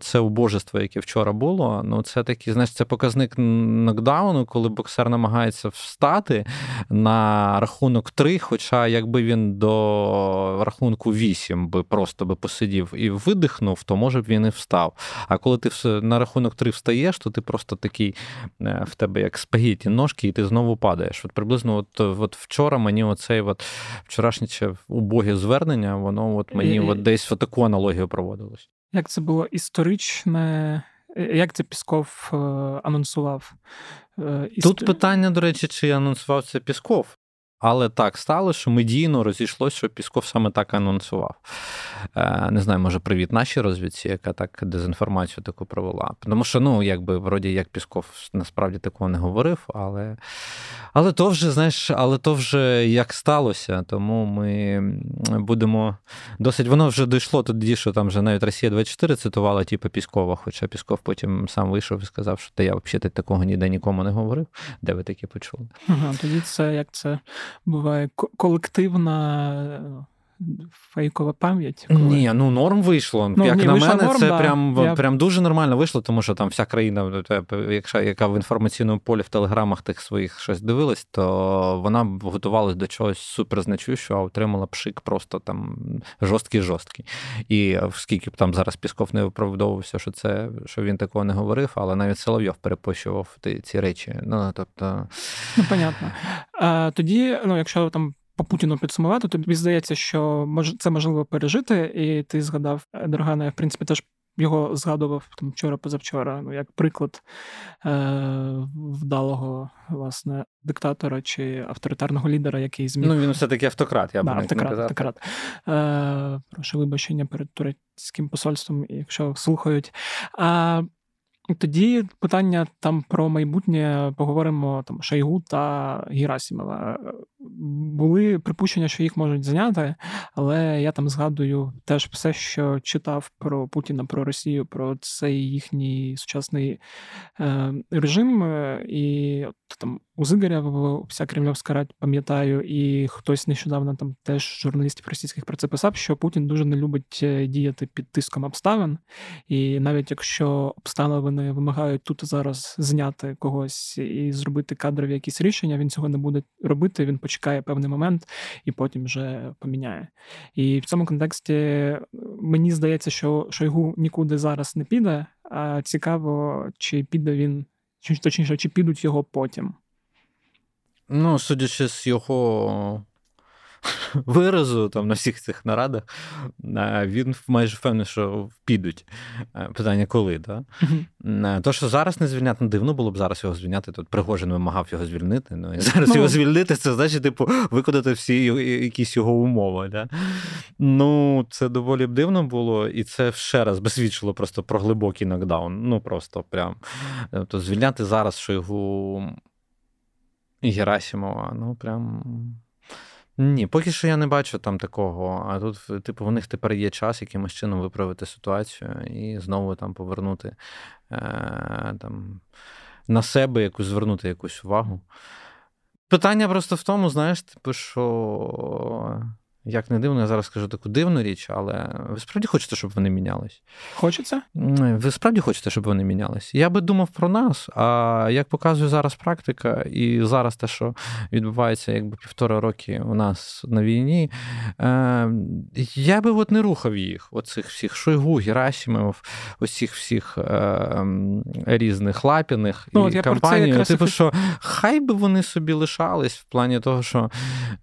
це убожество, яке вчора було, ну це такий, знаєш, це показник нокдауну, коли боксер намагається встати на рахунок 3, хоча якби він до рахунку 8 би просто би посидів і видихнув, то може б він і встав. А коли ти на рахунок 3 встаєш, то ти просто такий такий е, в тебе як спагіті ножки, і ти знову падаєш. От приблизно от, от вчора мені оцей от вчорашнє убоге звернення, воно от мені от десь в таку аналогію проводилось. Як це було історичне? Е, як це Пісков е, анонсував? Тут питання, до речі, чи анонсував це Пісков? Але так сталося, що медійно розійшлося, що Пісков саме так анонсував. Е, не знаю, може, привіт нашій розвідці, яка так дезінформацію таку провела. Тому що, ну, якби, вроді, як Пісков насправді такого не говорив, але але то вже, знаєш, але то вже як сталося, тому ми будемо досить. Воно вже дійшло тоді, що там вже навіть Росія 24 цитувала, типу, Піскова, хоча Пісков потім сам вийшов і сказав, що та я взагалі такого ніде нікому не говорив. Де ви таке почули? Ага, Тоді це як це буває колективна фейкова пам'ять. Коли... Ні, ну норм вийшло. Ну, Як ні, на мене, норм, це да. прям Я... прям дуже нормально вийшло, тому що там вся країна, якщо яка в інформаційному полі в телеграмах тих своїх щось дивилась, то вона готувалась до чогось суперзначущого, а отримала пшик просто там жорсткий жорсткий. І скільки б там зараз Пісков не виправдовувався, що це що він такого не говорив, але навіть Соловйов перепощував ці речі. Ну тобто, ну понятно. А, Тоді, ну якщо там по Путіну підсумувати, тобі здається, що мож це можливо пережити, і ти згадав Драгана, я в принципі теж його згадував там вчора-позавчора, ну як приклад е- вдалого власне диктатора чи авторитарного лідера, який зміг... Ну він все таки автократ. Я да, автократ, не автократ. Е- Прошу вибачення перед турецьким посольством, якщо слухають. А тоді питання там про майбутнє поговоримо там Шайгу та Герасімова. Були припущення, що їх можуть зайняти, але я там згадую теж все, що читав про Путіна, про Росію, про цей їхній сучасний е, режим. І от, там у Зигаря вся Кремльовська радь пам'ятаю, і хтось нещодавно там теж журналістів російських про це писав, що Путін дуже не любить е, діяти під тиском обставин, і навіть якщо обставини вимагають тут і зараз зняти когось і зробити кадрові якісь рішення, він цього не буде робити. Він почекає певний момент і потім вже поміняє. І в цьому контексті е, мені здається, що Шойгу нікуди зараз не піде. А цікаво, чи піде він, чи точніше, чи підуть його потім. Ну, судячи з його виразу там на всіх цих нарадах, він майже впевнений, що підуть. Е, питання коли, так? Mm-hmm. То, що зараз не звільняти, ну дивно було б зараз його звільняти. Тут Пригожин вимагав його звільнити. Ну і зараз ну, його звільнити, це значить, типу, виконати всі якісь його умови. Да? Ну, це доволі б дивно було, і це ще раз безсвідчило просто про глибокий нокдаун. Ну просто прям. Тобто звільняти зараз, що його. Герасимова, ну прям. Ні, поки що я не бачу там такого. А тут, типу, в них тепер є час якимось чином виправити ситуацію і знову там повернути е, там, на себе якусь звернути якусь увагу. Питання просто в тому, знаєш, типу, що як не дивно, я зараз скажу таку дивну річ, але ви справді хочете, щоб вони мінялись? Хочеться? Ви справді хочете, щоб вони мінялись? Я би думав про нас, а як показує зараз практика, і зараз те, що відбувається якби півтора роки у нас на війні, е, я би от не рухав їх, оцих всіх Шойгу, Герасимов, усіх всіх е, різних лапіних ну, і компаній. Типу, що хай би вони собі лишались в плані того, що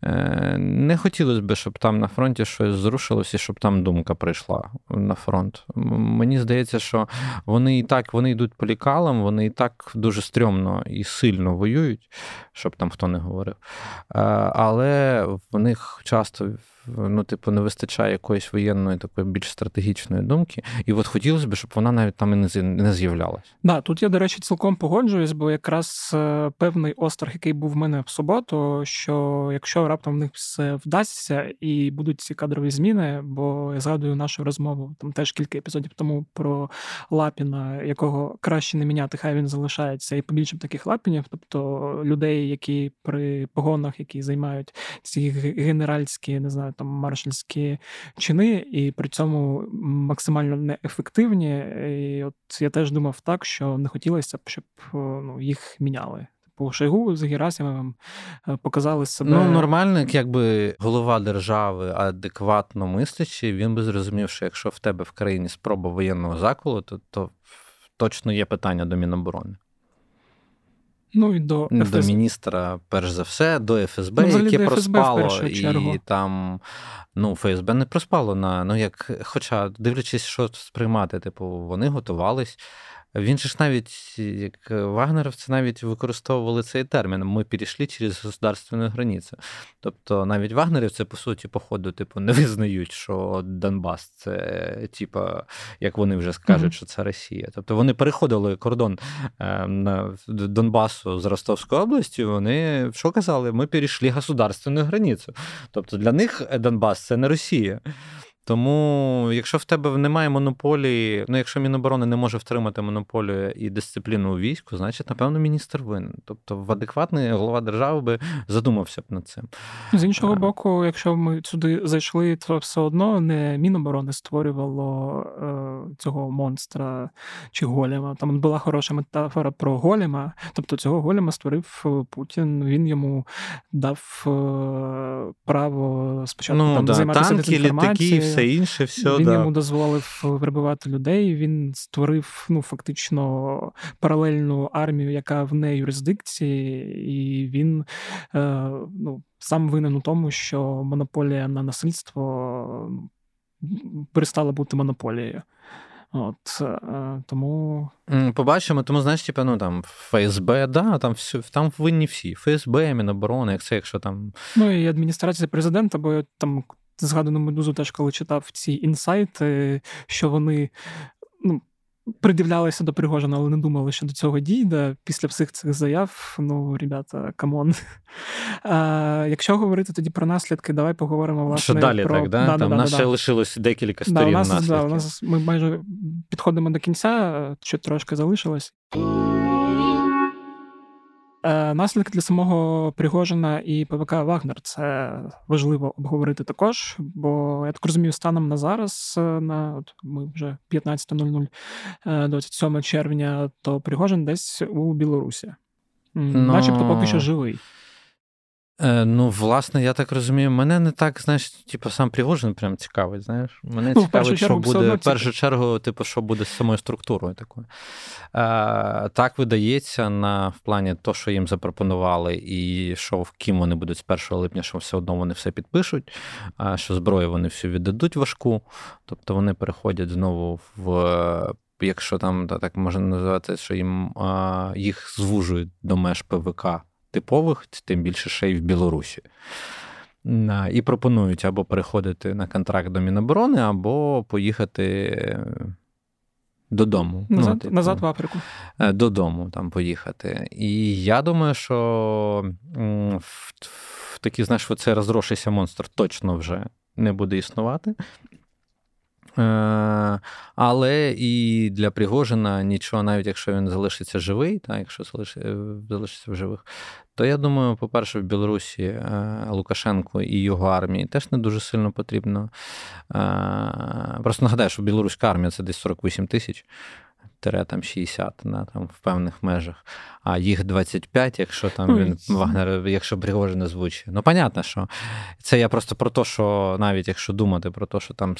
е, не хотілося б, щоб щоб там на фронті щось зрушилося, щоб там думка прийшла на фронт. Мені здається, що вони і так вони йдуть по лікалам, вони і так дуже стрьомно і сильно воюють, щоб там хто не говорив. Але в них часто ну, типу, не вистачає якоїсь воєнної такої більш стратегічної думки. І от хотілося б, щоб вона навіть там і не з'являлась. Да, тут я, до речі, цілком погоджуюсь, бо якраз е, певний острах, який був в мене в суботу, що якщо раптом в них все вдасться і будуть ці кадрові зміни, бо я згадую нашу розмову там теж кілька епізодів тому про Лапіна, якого краще не міняти, хай він залишається, і побільше таких лапінів, тобто людей, які при погонах, які займають ці генеральські, не знаю там маршальські чини, і при цьому максимально неефективні. І от я теж думав так, що не хотілося б, щоб ну, їх міняли. Типу Шойгу з Герасимовим е, показали себе. Ну, нормально, якби голова держави адекватно мислячи, він би зрозумів, що якщо в тебе в країні спроба воєнного заколу, то, то точно є питання до Міноборони. Ну і до ФС... до міністра, перш за все, до ФСБ, ну, яке до проспало, ФСБ і там ну, ФСБ не проспало на ну як, хоча дивлячись, що сприймати, типу, вони готувались. Він же ж навіть, як вагнеровці, навіть використовували цей термін. Ми перейшли через государственну границю. Тобто навіть вагнерівці, по суті, походу, типу, не визнають, що Донбас це, типу, як вони вже скажуть, mm-hmm. що це Росія. Тобто вони переходили кордон е, на Донбасу з Ростовською областю. Вони що казали? Ми перейшли государственну границю. Тобто для них Донбас це не Росія. Тому, якщо в тебе немає монополії, ну якщо Міноборони не може втримати монополію і дисципліну у війську, значить, напевно, міністр винен. Тобто, в адекватний голова держави би задумався б над цим. З іншого боку, якщо ми сюди зайшли, то все одно не Міноборони створювало е, цього монстра чи голема. Там була хороша метафора про голема. Тобто цього голема створив Путін. Він йому дав е, право спочатку ну, там да, займатися танки, літаки, все інше, все. Він да. йому дозволив вербувати людей. Він створив ну, фактично паралельну армію, яка в не юрисдикції, і він е, ну, сам винен у тому, що монополія на насильство перестала бути монополією. От е, тому побачимо, тому знаєш, типу, ну там ФСБ, да, там всі, там винні всі. ФСБ, Міноборони, як це, якщо там. Ну і адміністрація президента, бо там згадану медузу теж коли читав ці інсайти, що вони ну, придивлялися до Пригожина, але не думали, що до цього дійде. Після всіх цих заяв, ну, ребята, come on. А, Якщо говорити тоді про наслідки, давай поговоримо власне. Що далі про... так, да? да, Там да, нас ще лишилось декілька сторін у нас, наслідків. Да, у нас Ми майже підходимо до кінця, що трошки залишилось. Е, наслідки для самого Пригожина і ПВК Вагнер це важливо обговорити також. Бо я так розумію, станом на зараз, е, на от ми вже 15.00, 27 е, червня, то Пригожин десь у Білорусі, Но... начебто поки що живий. Е, ну, власне, я так розумію, мене не так, знаєш, типу, сам Пригожин прям цікавить. знаєш. Мене ну, цікавить, що буде в першу чергу, типу, що буде з самою структурою такою. Е, Так видається на в плані того, що їм запропонували, і що в ким вони будуть з 1 липня, що все одно вони все підпишуть, а що зброю вони всю віддадуть важку. Тобто вони переходять знову в. Якщо там так можна називати, що їм а, їх звужують до меж ПВК типових, тим більше ще й в Білорусі. І пропонують або переходити на контракт до Міноборони, або поїхати е, додому. Ну, назад, ну, типу, назад в Африку. Е, додому там поїхати. І я думаю, що в, в такий, знаєш, цей розросшийся монстр точно вже не буде існувати. Е, але і для Пригожина нічого, навіть якщо він залишиться живий, та, якщо залишиться, залишиться в живих, то я думаю, по-перше, в Білорусі е, Лукашенко і його армії теж не дуже сильно потрібно. Е, просто нагадаю, що білоруська армія це десь 48 тисяч. Там 60 на там в певних межах, а їх 25, якщо там він Вагнер, якщо Пригожин озвучує. Ну, понятно, що це я просто про те, що навіть якщо думати про те, що там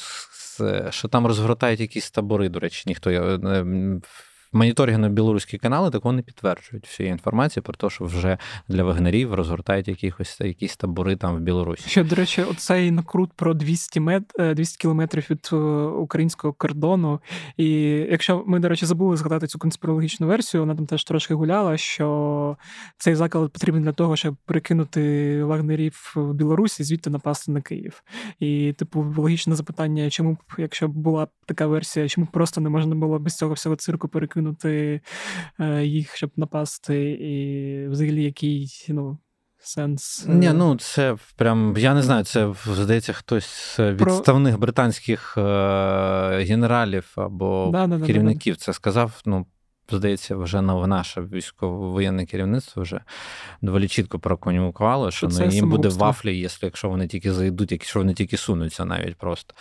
що там розгортають якісь табори, до речі, ніхто е, моніторинги на білоруські канали такого не підтверджують всієї інформації про те, що вже для вагнерів розгортають якихось якісь табори там в Білорусі. Ще, до речі, оцей накрут про 200 мет 200 кілометрів від е, українського кордону. І якщо ми, до речі, забули згадати цю конспірологічну версію, вона там теж трошки гуляла, що цей заклад потрібен для того, щоб перекинути вагнерів в Білорусі, звідти напасти на Київ. І, типу, логічне запитання, чому б, якщо була така версія, чому просто не можна було без цього всього цирку перекинути? Кинути е, їх, щоб напасти, і взагалі який ну, сенс. Ні, е, ну це прям, я не знаю, це здається, хтось з відставних британських е, генералів або да, да, керівників да, це сказав. Ну, здається, вже наше військово-воєнне керівництво вже доволі чітко прокомунікувало, що ну, їм буде вафлі, якщо вони тільки зайдуть, якщо вони тільки сунуться навіть просто.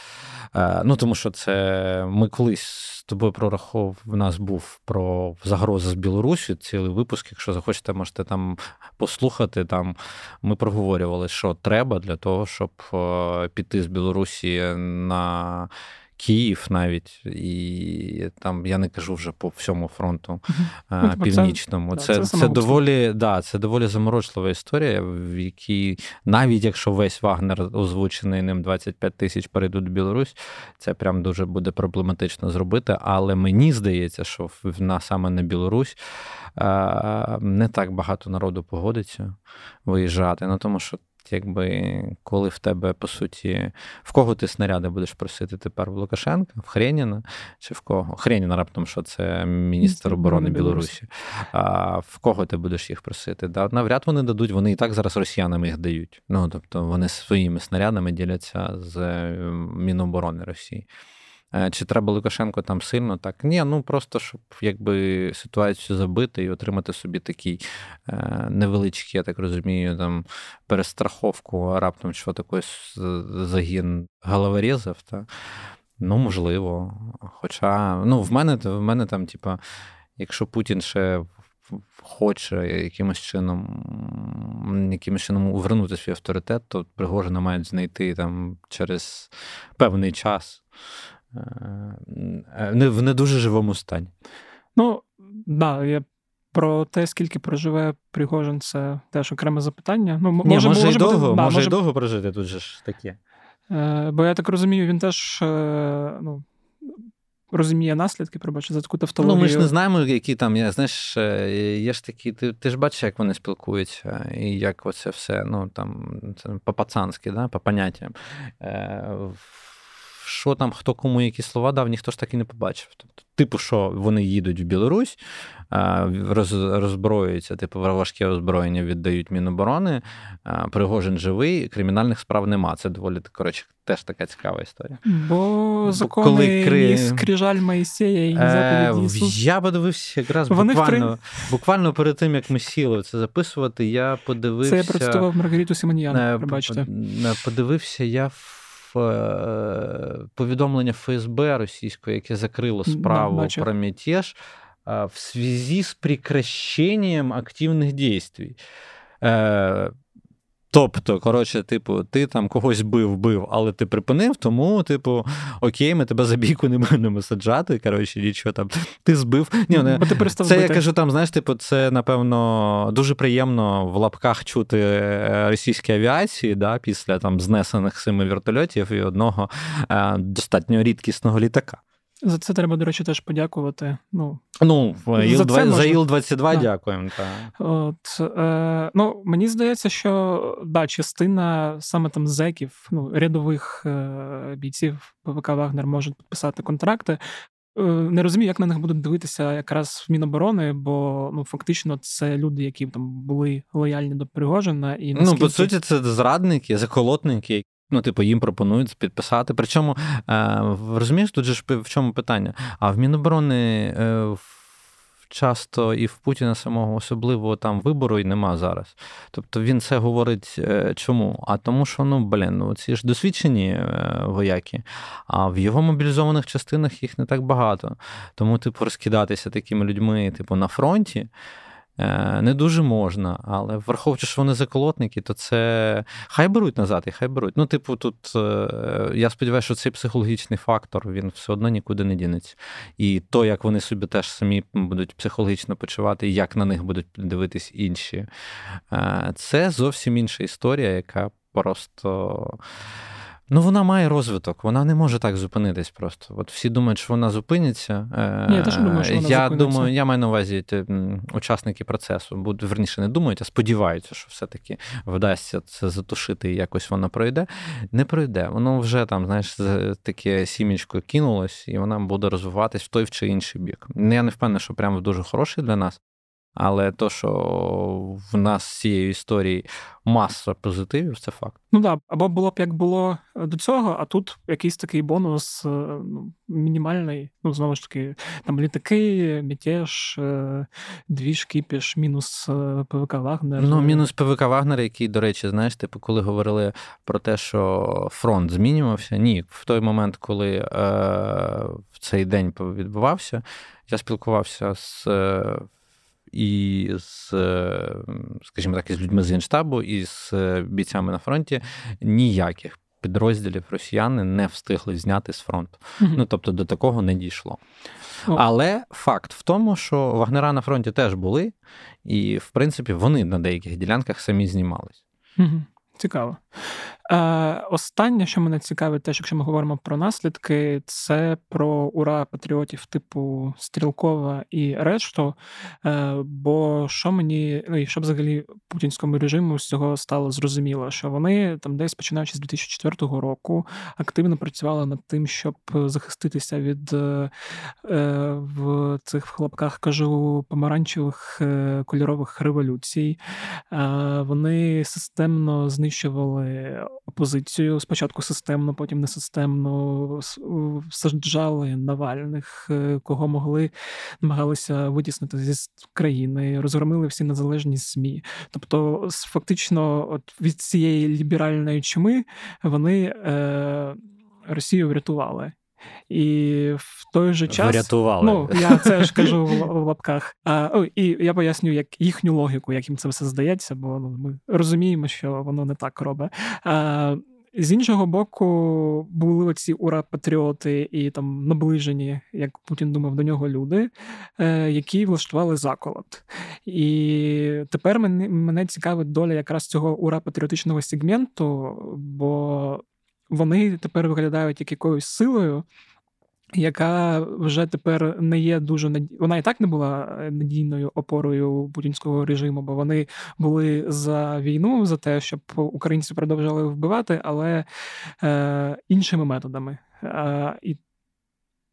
Е, ну тому що це ми колись з тобою прораховував, в нас був про загрози з Білорусі, цілий випуск. Якщо захочете, можете там послухати. Там ми проговорювали, що треба для того, щоб е, піти з Білорусі на. Київ навіть, і там я не кажу вже по всьому фронту uh північному. Це це, це, доволі да, це доволі заморочлива історія, в якій навіть якщо весь Вагнер озвучений ним 25 тисяч перейдуть в Білорусь, це прям дуже буде проблематично зробити. Але мені здається, що в нас саме на Білорусь не так багато народу погодиться виїжджати. Ну тому що якби коли в тебе, по суті, в кого ти снаряди будеш просити тепер в Лукашенка, в Хреніна чи в кого? Хреніна раптом, що це міністр оборони Білорусі. А в кого ти будеш їх просити? Да, Навряд вони дадуть, вони і так зараз росіянам їх дають. Ну тобто вони своїми снарядами діляться з Міноборони Росії. Е, чи треба Лукашенко там сильно? Так ні, ну просто щоб якби ситуацію забити і отримати собі такий е, невеличкий, я так розумію, там перестраховку, раптом що такий загін головорезів, та ну можливо. Хоча ну, в мене в мене там, типа, якщо Путін ще. Хоче якимось чином якимось чином увернути свій авторитет, то Пригожина мають знайти там через певний час. Е, не в не дуже живому стані. Ну, да, я про те, скільки проживе Пригожин, це теж окреме запитання. Ну, Ні, Може, може, і довго, бути, може, може і довго прожити тут же ж таке. Е, Бо я так розумію, він теж е, ну, розуміє наслідки, пробачте, за таку тавтологію. Ну, ми ж не знаємо, які там, я, знаєш, е, є ж такі, ти ти ж бачиш, як вони спілкуються, і як оце все, ну, там, це по-пацанськи, да, по поняттям. Е, що там, хто кому які слова дав, ніхто ж так і не побачив. Тобто, типу, що вони їдуть в Білорусь, роз, роззброюються, типу, важке озброєння віддають Міноборони, Пригожин живий, кримінальних справ нема. Це доволі коротше, теж така цікава історія. Бо закони Коли кри... скрижаль Моїсея і заповіді Ісус. Я подивився якраз Вони буквально в... буквально перед тим, як ми сіли це записувати, я подивився. Це я процитував Маргариту Симоніян, е, пробачте. Подивився я в. Е, повідомлення ФСБ російської, яке закрило справу да, про мятеж в зв'язку з прекращенням активних дій. Тобто, коротше, типу, ти там когось бив, бив, але ти припинив, тому, типу, окей, ми тебе за бійку не будемо саджати. Коротше, нічого там. Ти збив. Ні, не, ти Це бити. я кажу, там, знаєш, типу, це, напевно, дуже приємно в лапках чути е, російській авіації, да, після там знесених семи вертольотів і одного е, достатньо рідкісного літака. За це треба, до речі, теж подякувати. Ну, ну за, за Іл-22 дякуємо. Та. От, е, ну, Мені здається, що да, частина саме там зеків, ну, рядових е, бійців ПВК Вагнер можуть підписати контракти. Е, не розумію, як на них будуть дивитися якраз в Міноборони, бо ну фактично це люди, які там були лояльні до Пригожина. І наскільки... Ну, по суті, це зрадники, заколотники, Ну, типу, їм пропонують підписати. Причому розумієш, тут же ж в чому питання? А в Міноборони часто і в Путіна самого особливого там вибору і нема зараз. Тобто він це говорить е, чому? А тому, що ну блін, ну ці ж досвідчені е, вояки, а в його мобілізованих частинах їх не так багато. Тому, типу, розкидатися такими людьми, типу, на фронті. Е, не дуже можна, але враховуючи, що вони заколотники, то це хай беруть назад і хай беруть. Ну, типу, тут е, я сподіваюся, що цей психологічний фактор він все одно нікуди не дінеться. І то, як вони собі теж самі будуть психологічно почувати, і як на них будуть дивитись інші, е, це зовсім інша історія, яка просто. Ну, вона має розвиток, вона не може так зупинитись просто. От всі думають, що вона зупиниться. Ні, Я теж думаю, що вона я зупиниться. думаю, я маю на увазі ті, учасники процесу, будуть верніше не думають, а сподіваються, що все-таки вдасться це затушити і якось воно пройде. Не пройде. Воно вже там, знаєш, таке сімічко кинулось, і вона буде розвиватись в той чи інший бік. Я не впевнений, що прямо дуже хороший для нас. Але то, що в нас з цієї історії маса позитивів, це факт. Ну так, або було б як було е, до цього, а тут якийсь такий бонус е, ну, мінімальний. Ну, знову ж таки, там літаки, мятеж, е, дві шкіпіш, мінус ПВК Вагнер. Ну, мінус ПВК Вагнер, який, до речі, знаєш, типу, коли говорили про те, що фронт змінювався, ні, в той момент, коли е, в цей день відбувався, я спілкувався з і з, скажімо так, із людьми з генштабу, і з е, бійцями на фронті ніяких підрозділів росіяни не встигли зняти з фронту. mm Ну тобто до такого не дійшло. Oh. Але факт в тому, що вагнера на фронті теж були, і в принципі вони на деяких ділянках самі знімались. Цікаво. Е, Останнє, що мене цікавить, теж, якщо ми говоримо про наслідки, це про ура патріотів типу Стрілкова і решту. Е, Бо що мені, ну і що взагалі путінському режиму з цього стало зрозуміло, що вони там десь починаючи з 2004 року активно працювали над тим, щоб захиститися від е, в цих хлопках кажу помаранчевих е, кольорових революцій. Е, Вони системно знищували опозицію спочатку системно, потім несистемно саджали Навальних, е, кого могли, намагалися витіснити зі країни, розгромили всі незалежні ЗМІ. Тобто, фактично, от від цієї ліберальної чуми вони е, Росію врятували. І в той же час Врятували. Ну, я це ж кажу в, в лапках. А, о, І я поясню, як їхню логіку, як їм це все здається, бо ну, ми розуміємо, що воно не так робить. А, з іншого боку, були оці ура-патріоти і там наближені, як Путін думав до нього люди, е, які влаштували заколот. І тепер мене мене цікавить доля якраз цього ура-патріотичного сегменту, бо вони тепер виглядають як якоюсь силою, яка вже тепер не є дуже над... Вона і так не була е, надійною опорою путінського режиму, бо вони були за війну, за те, щоб українці продовжували вбивати, але е, іншими методами. Е, і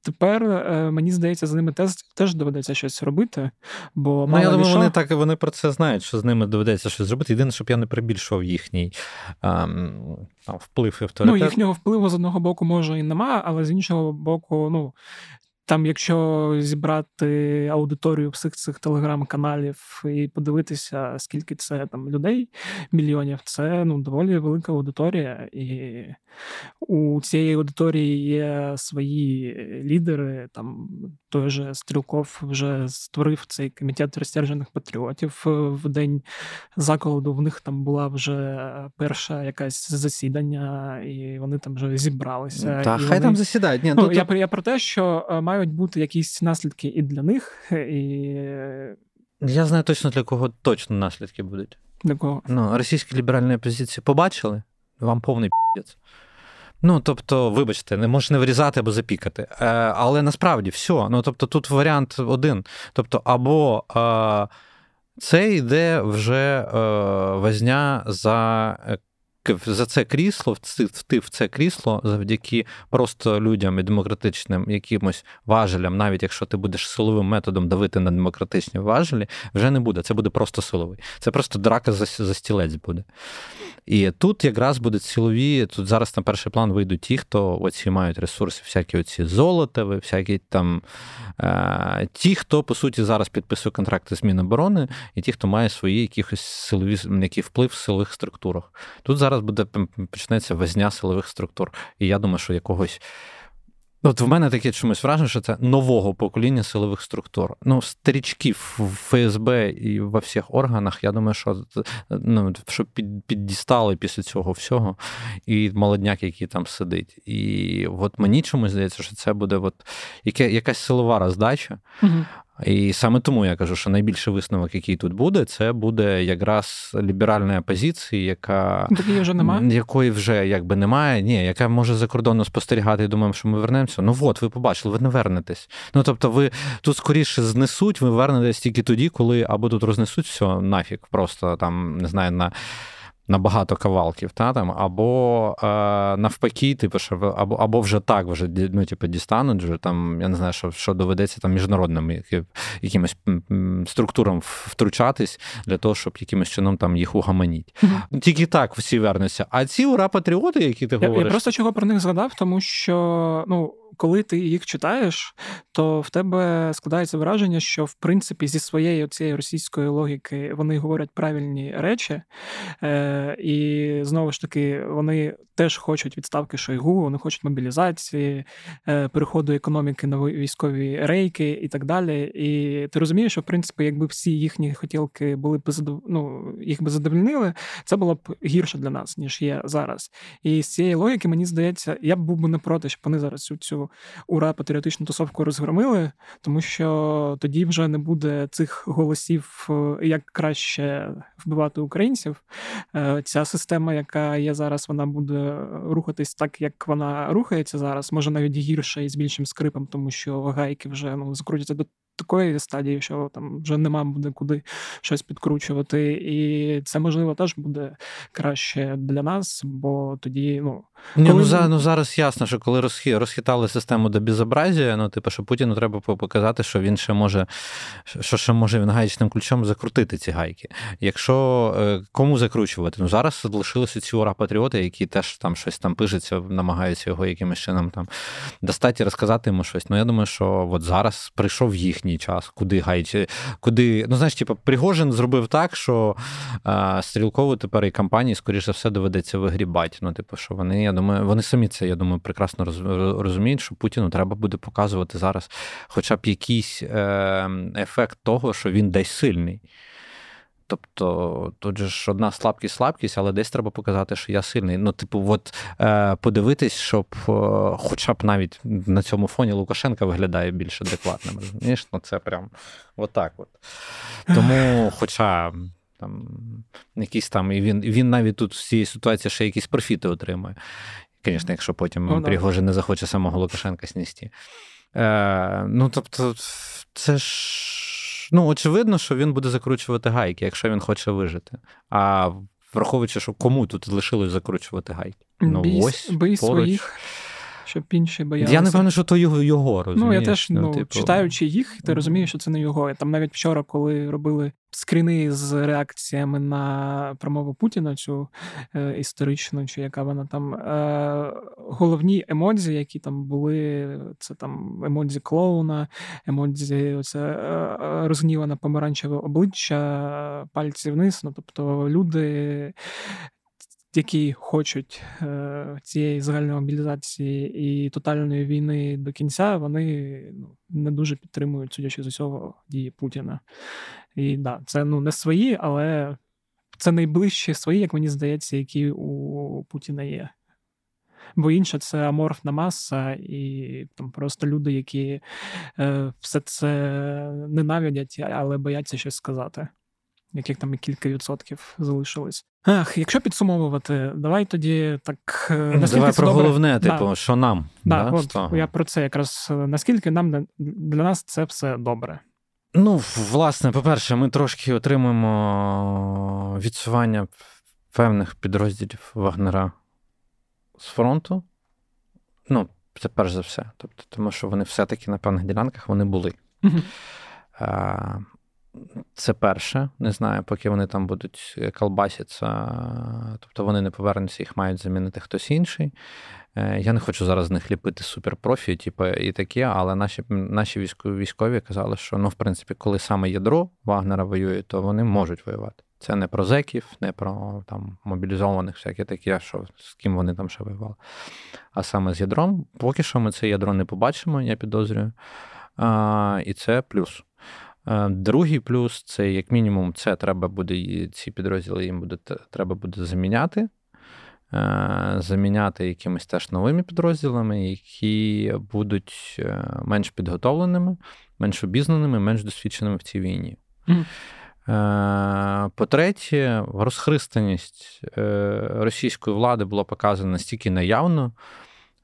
Тепер е, мені здається, з ними теж теж доведеться щось робити. Бо ну, я думаю, вони так вони про це знають, що з ними доведеться щось зробити. Єдине, щоб я не прибільшував їхній ем, там, вплив і авторитет. Ну, їхнього впливу з одного боку може і нема, але з іншого боку, ну там, якщо зібрати аудиторію всіх цих телеграм-каналів і подивитися, скільки це там людей, мільйонів, це ну доволі велика аудиторія, і у цієї аудиторії є свої лідери. Там той же Стрілков вже створив цей комітет розтяжених патріотів в день закладу. В них там була вже перша якась засідання, і вони там вже зібралися. Та хай вони... там засідають. Ні, ну, то... Я, я про те, що е, мають бути якісь наслідки і для них, (laughs) і. Я знаю точно для кого точно наслідки будуть. Для кого? Ну, російські ліберальні опозиції побачили, вам повний п'єць. Ну, тобто, вибачте, не можеш не вирізати або запікати. Е, Але насправді все. Ну, тобто, тут варіант один. Тобто, або е, це йде вже е, возня за за це крісло, ти в це крісло завдяки просто людям і демократичним якимось важелям, навіть якщо ти будеш силовим методом давити на демократичні важелі, вже не буде. Це буде просто силовий. Це просто драка за, за стілець буде. І тут якраз будуть силові, тут зараз на перший план вийдуть ті, хто оці мають ресурси, всякі оці золотові, всякі там е, ті, хто по суті зараз підписує контракти з Міноборони, і ті, хто має свої якихось силові який вплив в силових структурах. Тут зараз буде почнеться везня силових структур. І я думаю, що якогось. От в мене таке чомусь враження, що це нового покоління силових структур. Ну, старічків в ФСБ і во всіх органах, я думаю, що ну, що під, піддістали після цього всього, і молодняк, який там сидить. І от мені чомусь здається, що це буде от яке, якась силова роздача. Угу. І саме тому я кажу, що найбільший висновок, який тут буде, це буде якраз ліберальна опозиція, яка Такої вже немає. якої вже якби немає, ні, яка може за кордоном спостерігати і думаємо, що ми вернемося. Ну от, ви побачили, ви не вернетесь. Ну тобто, ви тут скоріше знесуть, ви вернетесь тільки тоді, коли або тут рознесуть все нафіг, просто там не знаю на на багато кавалків, та, там, або е, навпаки, типу, що, або або вже так вже ну, типу, дістануть, вже, там, я не знаю, що що доведеться там міжнародним які, якимось структурам втручатись для того, щоб якимось чином там їх угаманіть. Mm-hmm. Тільки так всі вернуться. А ці ура-патріоти, які ти я, говориш. Я просто чого про них згадав, тому що ну коли ти їх читаєш, то в тебе складається враження, що в принципі зі своєї цієї російської логіки вони говорять правильні речі, Е, і знову ж таки вони теж хочуть відставки Шойгу, вони хочуть мобілізації, е, переходу економіки на військові рейки і так далі. І ти розумієш, що в принципі, якби всі їхні хотілки були б ну, їх би задовольнили, це було б гірше для нас, ніж є зараз. І з цієї логіки, мені здається, я б був би не проти, щоб вони зараз цю цю ура патріотичну тусовку розгромили, тому що тоді вже не буде цих голосів, е, як краще вбивати українців. Е, ця система, яка є зараз, вона буде рухатись так, як вона рухається зараз, може навіть гірше і з більшим скрипом, тому що гайки вже ну закрутяться до такої стадії, що там вже нема буде куди щось підкручувати, і це можливо теж буде краще для нас, бо тоді ну. Ні, коли... ну, за, ну зараз ясно, що коли розхи, розхитали систему до безобразія, ну типу, що Путіну треба показати, що він ще може, що ще може він гаєчним ключом закрутити ці гайки. Якщо е, кому закручувати? Ну зараз лишилися ці ура патріоти, які теж там щось там пишеться, намагаються його якимось чином там достати, розказати йому щось. Ну я думаю, що от зараз прийшов їхній час, куди гаючи, куди. Ну, знаєш, типу, Пригожин зробив так, що е, стрілкову тепер і компанії, скоріше все, доведеться вигрібати. Ну, типу, що вони я думаю, вони самі це, я думаю, прекрасно розуміють, що Путіну треба буде показувати зараз хоча б якийсь е, ефект того, що він десь сильний. Тобто тут же ж одна слабкість, слабкість, але десь треба показати, що я сильний. Ну, типу, от е, подивитись, щоб е, хоча б навіть на цьому фоні Лукашенка виглядає більш адекватним. розумієш? Ну, це прям отак. От. Тому, хоча там якісь там, і він він навіть тут в цій ситуації ще якісь профіти отримує. Звісно, якщо потім oh, Пригожин не захоче самого Лукашенка сністи. Е, Ну, тобто, це ж. Ну, очевидно, що він буде закручувати гайки, якщо він хоче вижити. А враховуючи, що кому тут лишилось закручувати гайки? Ну, бій, ось бій поруч. своїх щоб інші боялися. Я не певний, що то його його розумієш? Ну, я теж, ну, ну типу... читаючи їх, ти розумієш, що це не його. Там навіть вчора, коли робили скріни з реакціями на промову Путіна, цю е, історичну, чи яка вона там, е, головні емодзі, які там були, це там емодзі клоуна, емодзі, оце е, розгніване помаранчеве обличчя, пальці вниз. Ну, тобто люди які хочуть е, цієї загальної мобілізації і тотальної війни до кінця, вони ну, не дуже підтримують, судячи з усього, дії Путіна. І да, це ну не свої, але це найближчі свої, як мені здається, які у Путіна є. Бо інше це аморфна маса, і там просто люди, які е, все це ненавидять, але бояться щось сказати яких там і кілька відсотків залишилось. Ах, якщо підсумовувати, давай тоді так. Е, давай про добре? головне, типу, да. що нам. Да, да, от Я про це якраз е, наскільки нам для нас це все добре. Ну, власне, по-перше, ми трошки отримуємо відсування певних підрозділів Вагнера з фронту. Ну, це перш за все. Тобто, Тому що вони все-таки на певних ділянках вони були. Угу. Це перше. Не знаю, поки вони там будуть колбаситися, тобто вони не повернуться, їх мають замінити хтось інший. Е, я не хочу зараз з них ліпити суперпрофі, типу, і таке, але наші наші військові військові казали, що ну, в принципі, коли саме ядро Вагнера воює, то вони можуть воювати. Це не про зеків, не про там мобілізованих, всяке таке, що з ким вони там ще воювали. А саме з ядром, поки що ми це ядро не побачимо, я підозрюю. А, І це плюс. Е, другий плюс це, як мінімум, це треба буде ці підрозділи їм буде треба буде заміняти. Е, заміняти якимись теж новими підрозділами, які будуть е, менш підготовленими, менш обізнаними, менш досвідченими в цій війні. Mm. По-третє, розхристаність російської влади була показана настільки наявно,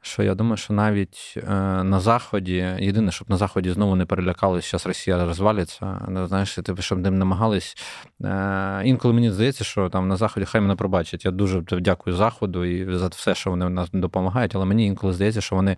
що я думаю, що навіть е, на Заході, єдине, щоб на Заході знову не перелякалися, що Росія розвалиться. Ну, знаєш, типу, щоб ним намагались. Е, інколи мені здається, що там на Заході хай мене пробачать. Я дуже дякую Заходу і за все, що вони нас допомагають, але мені інколи здається, що вони.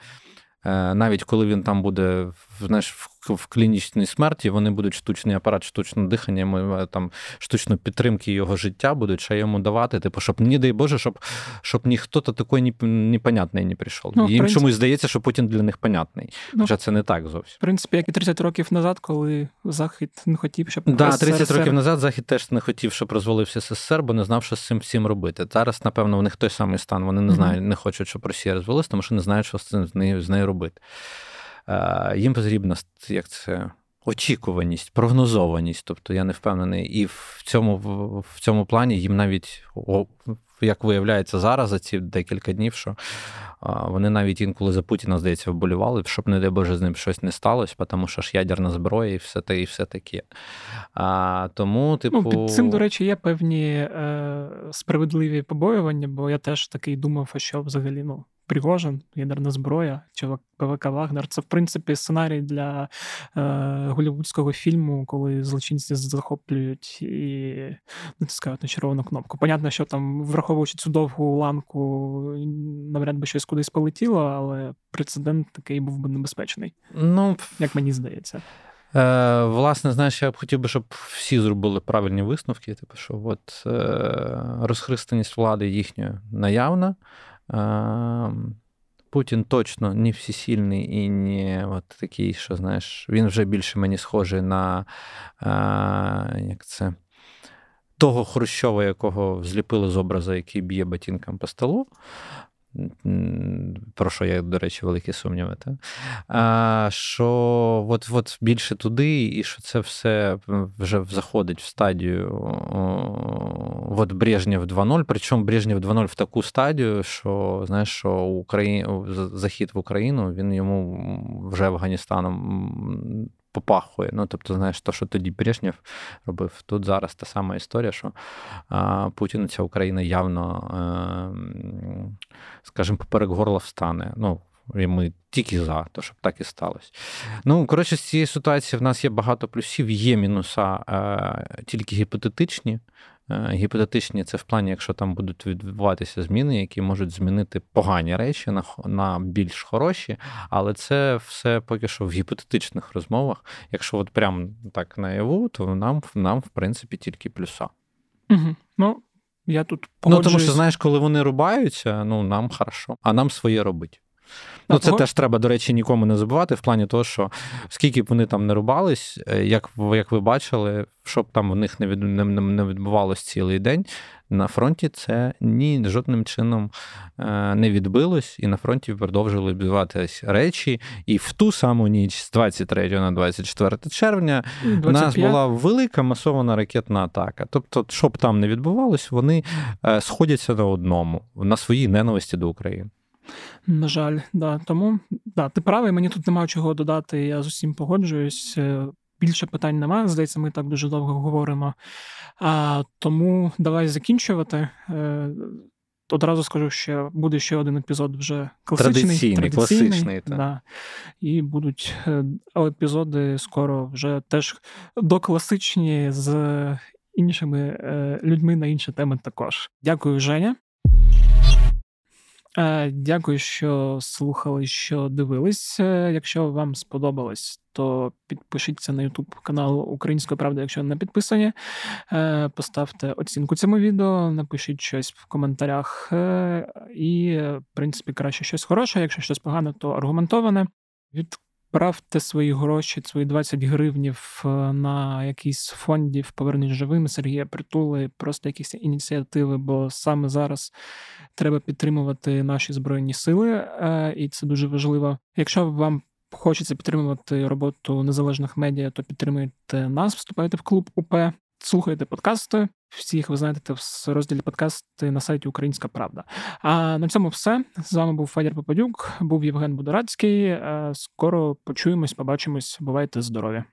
Е, навіть коли він там буде знаєш, в клінічній смерті, вони будуть штучний апарат, штучне дихання, ми там штучну підтримки його життя будуть ще йому давати. Типу, щоб не дай Боже, щоб щоб ніхто то такий непонятний не прийшов. Ну, Їм чомусь здається, що Путін для них понятний. Ну, Хоча це не так зовсім. В принципі, як і 30 років назад, коли Захід не хотів, щоб да, 30 СССР... років назад Захід теж не хотів, щоб розвалився СССР, бо не знав, що з цим всім робити. Зараз, напевно, у них той самий стан. Вони не знають, не хочуть, щоб Росія розвалилась, тому що не знають, що з цим з нею з нею робити. Е, їм потрібна як це. Очікуваність, прогнозованість, тобто я не впевнений, і в цьому в цьому плані їм навіть як виявляється зараз за ці декілька днів, що вони навіть інколи за Путіна, здається, вболівали, щоб, не дай Боже, з ним щось не сталося, тому що ж ядерна зброя і все те, і все таке. А, Тому, типу. Ну, під цим, до речі, є певні е, справедливі побоювання, бо я теж такий думав, що взагалі ну, Пригожин, ядерна зброя, чи ПВК Вагнер. Це, в принципі, сценарій для е, голівудського фільму, коли злочинці захоплюють і натискають на червону кнопку. Понятно, що там, враховуючи цю довгу ланку, навряд би щось кудись полетіло, але прецедент такий був би небезпечний. Ну, як мені здається. Е, Власне, знаєш, я б хотів би, щоб всі зробили правильні висновки. Типу, що от е, розхристаність влади їхньої наявна. Путін точно не всесильний і не от такий, що знаєш, він вже більше мені схожий на як це, того Хрущова, якого зліпили з образу, який б'є ботинком по столу про що я, до речі, великі сумніви. Та? А, Що от, от більше туди, і що це все вже заходить в стадію от Брежнєв 2.0. Причому Брежнєв 2.0 в таку стадію, що знаєш, що Україн... захід в Україну він йому вже Афганістаном попахує. Ну, тобто, знаєш, то, що тоді Брежнєв робив, тут зараз та сама історія, що а, Путін ця Україна явно, а, ем, скажімо, поперек горла встане. Ну, і ми тільки за, то щоб так і сталося. Ну, коротше, з цієї ситуації в нас є багато плюсів, є мінуса, а, тільки гіпотетичні. Е, гіпотетичні це в плані, якщо там будуть відбуватися зміни, які можуть змінити погані речі на на більш хороші, але це все поки що в гіпотетичних розмовах. Якщо от прям так наяву, то нам, нам в принципі, тільки плюса. Угу. Ну, я тут погоджуюсь. Ну, тому що, знаєш, коли вони рубаються, ну нам хорошо, а нам своє робить. Ну, це теж треба, до речі, нікому не забувати, в плані того, що скільки б вони там не рубались, е, як як ви бачили, щоб там у них не від, не, не відбувалось цілий день, на фронті це ні жодним чином е, не відбилось, і на фронті продовжили відбуватись речі. І в ту саму ніч з 23 на 24 червня у нас була велика масована ракетна атака. Тобто, щоб там не відбувалось, вони е, сходяться на одному на своїй ненависті до України. На жаль, да. Тому да, ти правий, мені тут немає чого додати, я з усім погоджуюсь. Е, більше питань немає. Здається, ми так дуже довго говоримо. А, Тому давай закінчувати. Е, Одразу скажу, що буде ще один епізод вже класичний, традиційний, традиційний класичний. Да. І будуть е, епізоди скоро вже теж докласичні з іншими людьми на інші теми також. Дякую, Женя. Е, дякую, що слухали, що дивились. Е, якщо вам сподобалось, то підпишіться на YouTube канал Української правди, якщо не підписані. Е, поставте оцінку цьому відео, напишіть щось в коментарях. І, в принципі, краще щось хороше. Якщо щось погане, то аргументоване. Відправте свої гроші, свої 20 гривнів на якийсь фондів Повернись живими Сергія Притули, просто якісь ініціативи, бо саме зараз треба підтримувати наші збройні сили, е, і це дуже важливо. Якщо вам хочеться підтримувати роботу незалежних медіа, то підтримуйте нас, вступайте в клуб УП, слухайте подкасти. Всіх ви знайдете в розділі подкасти на сайті Українська Правда. А на цьому все. З вами був Федір Попадюк, був Євген Будорацький. Е, скоро почуємось, побачимось. Бувайте здорові!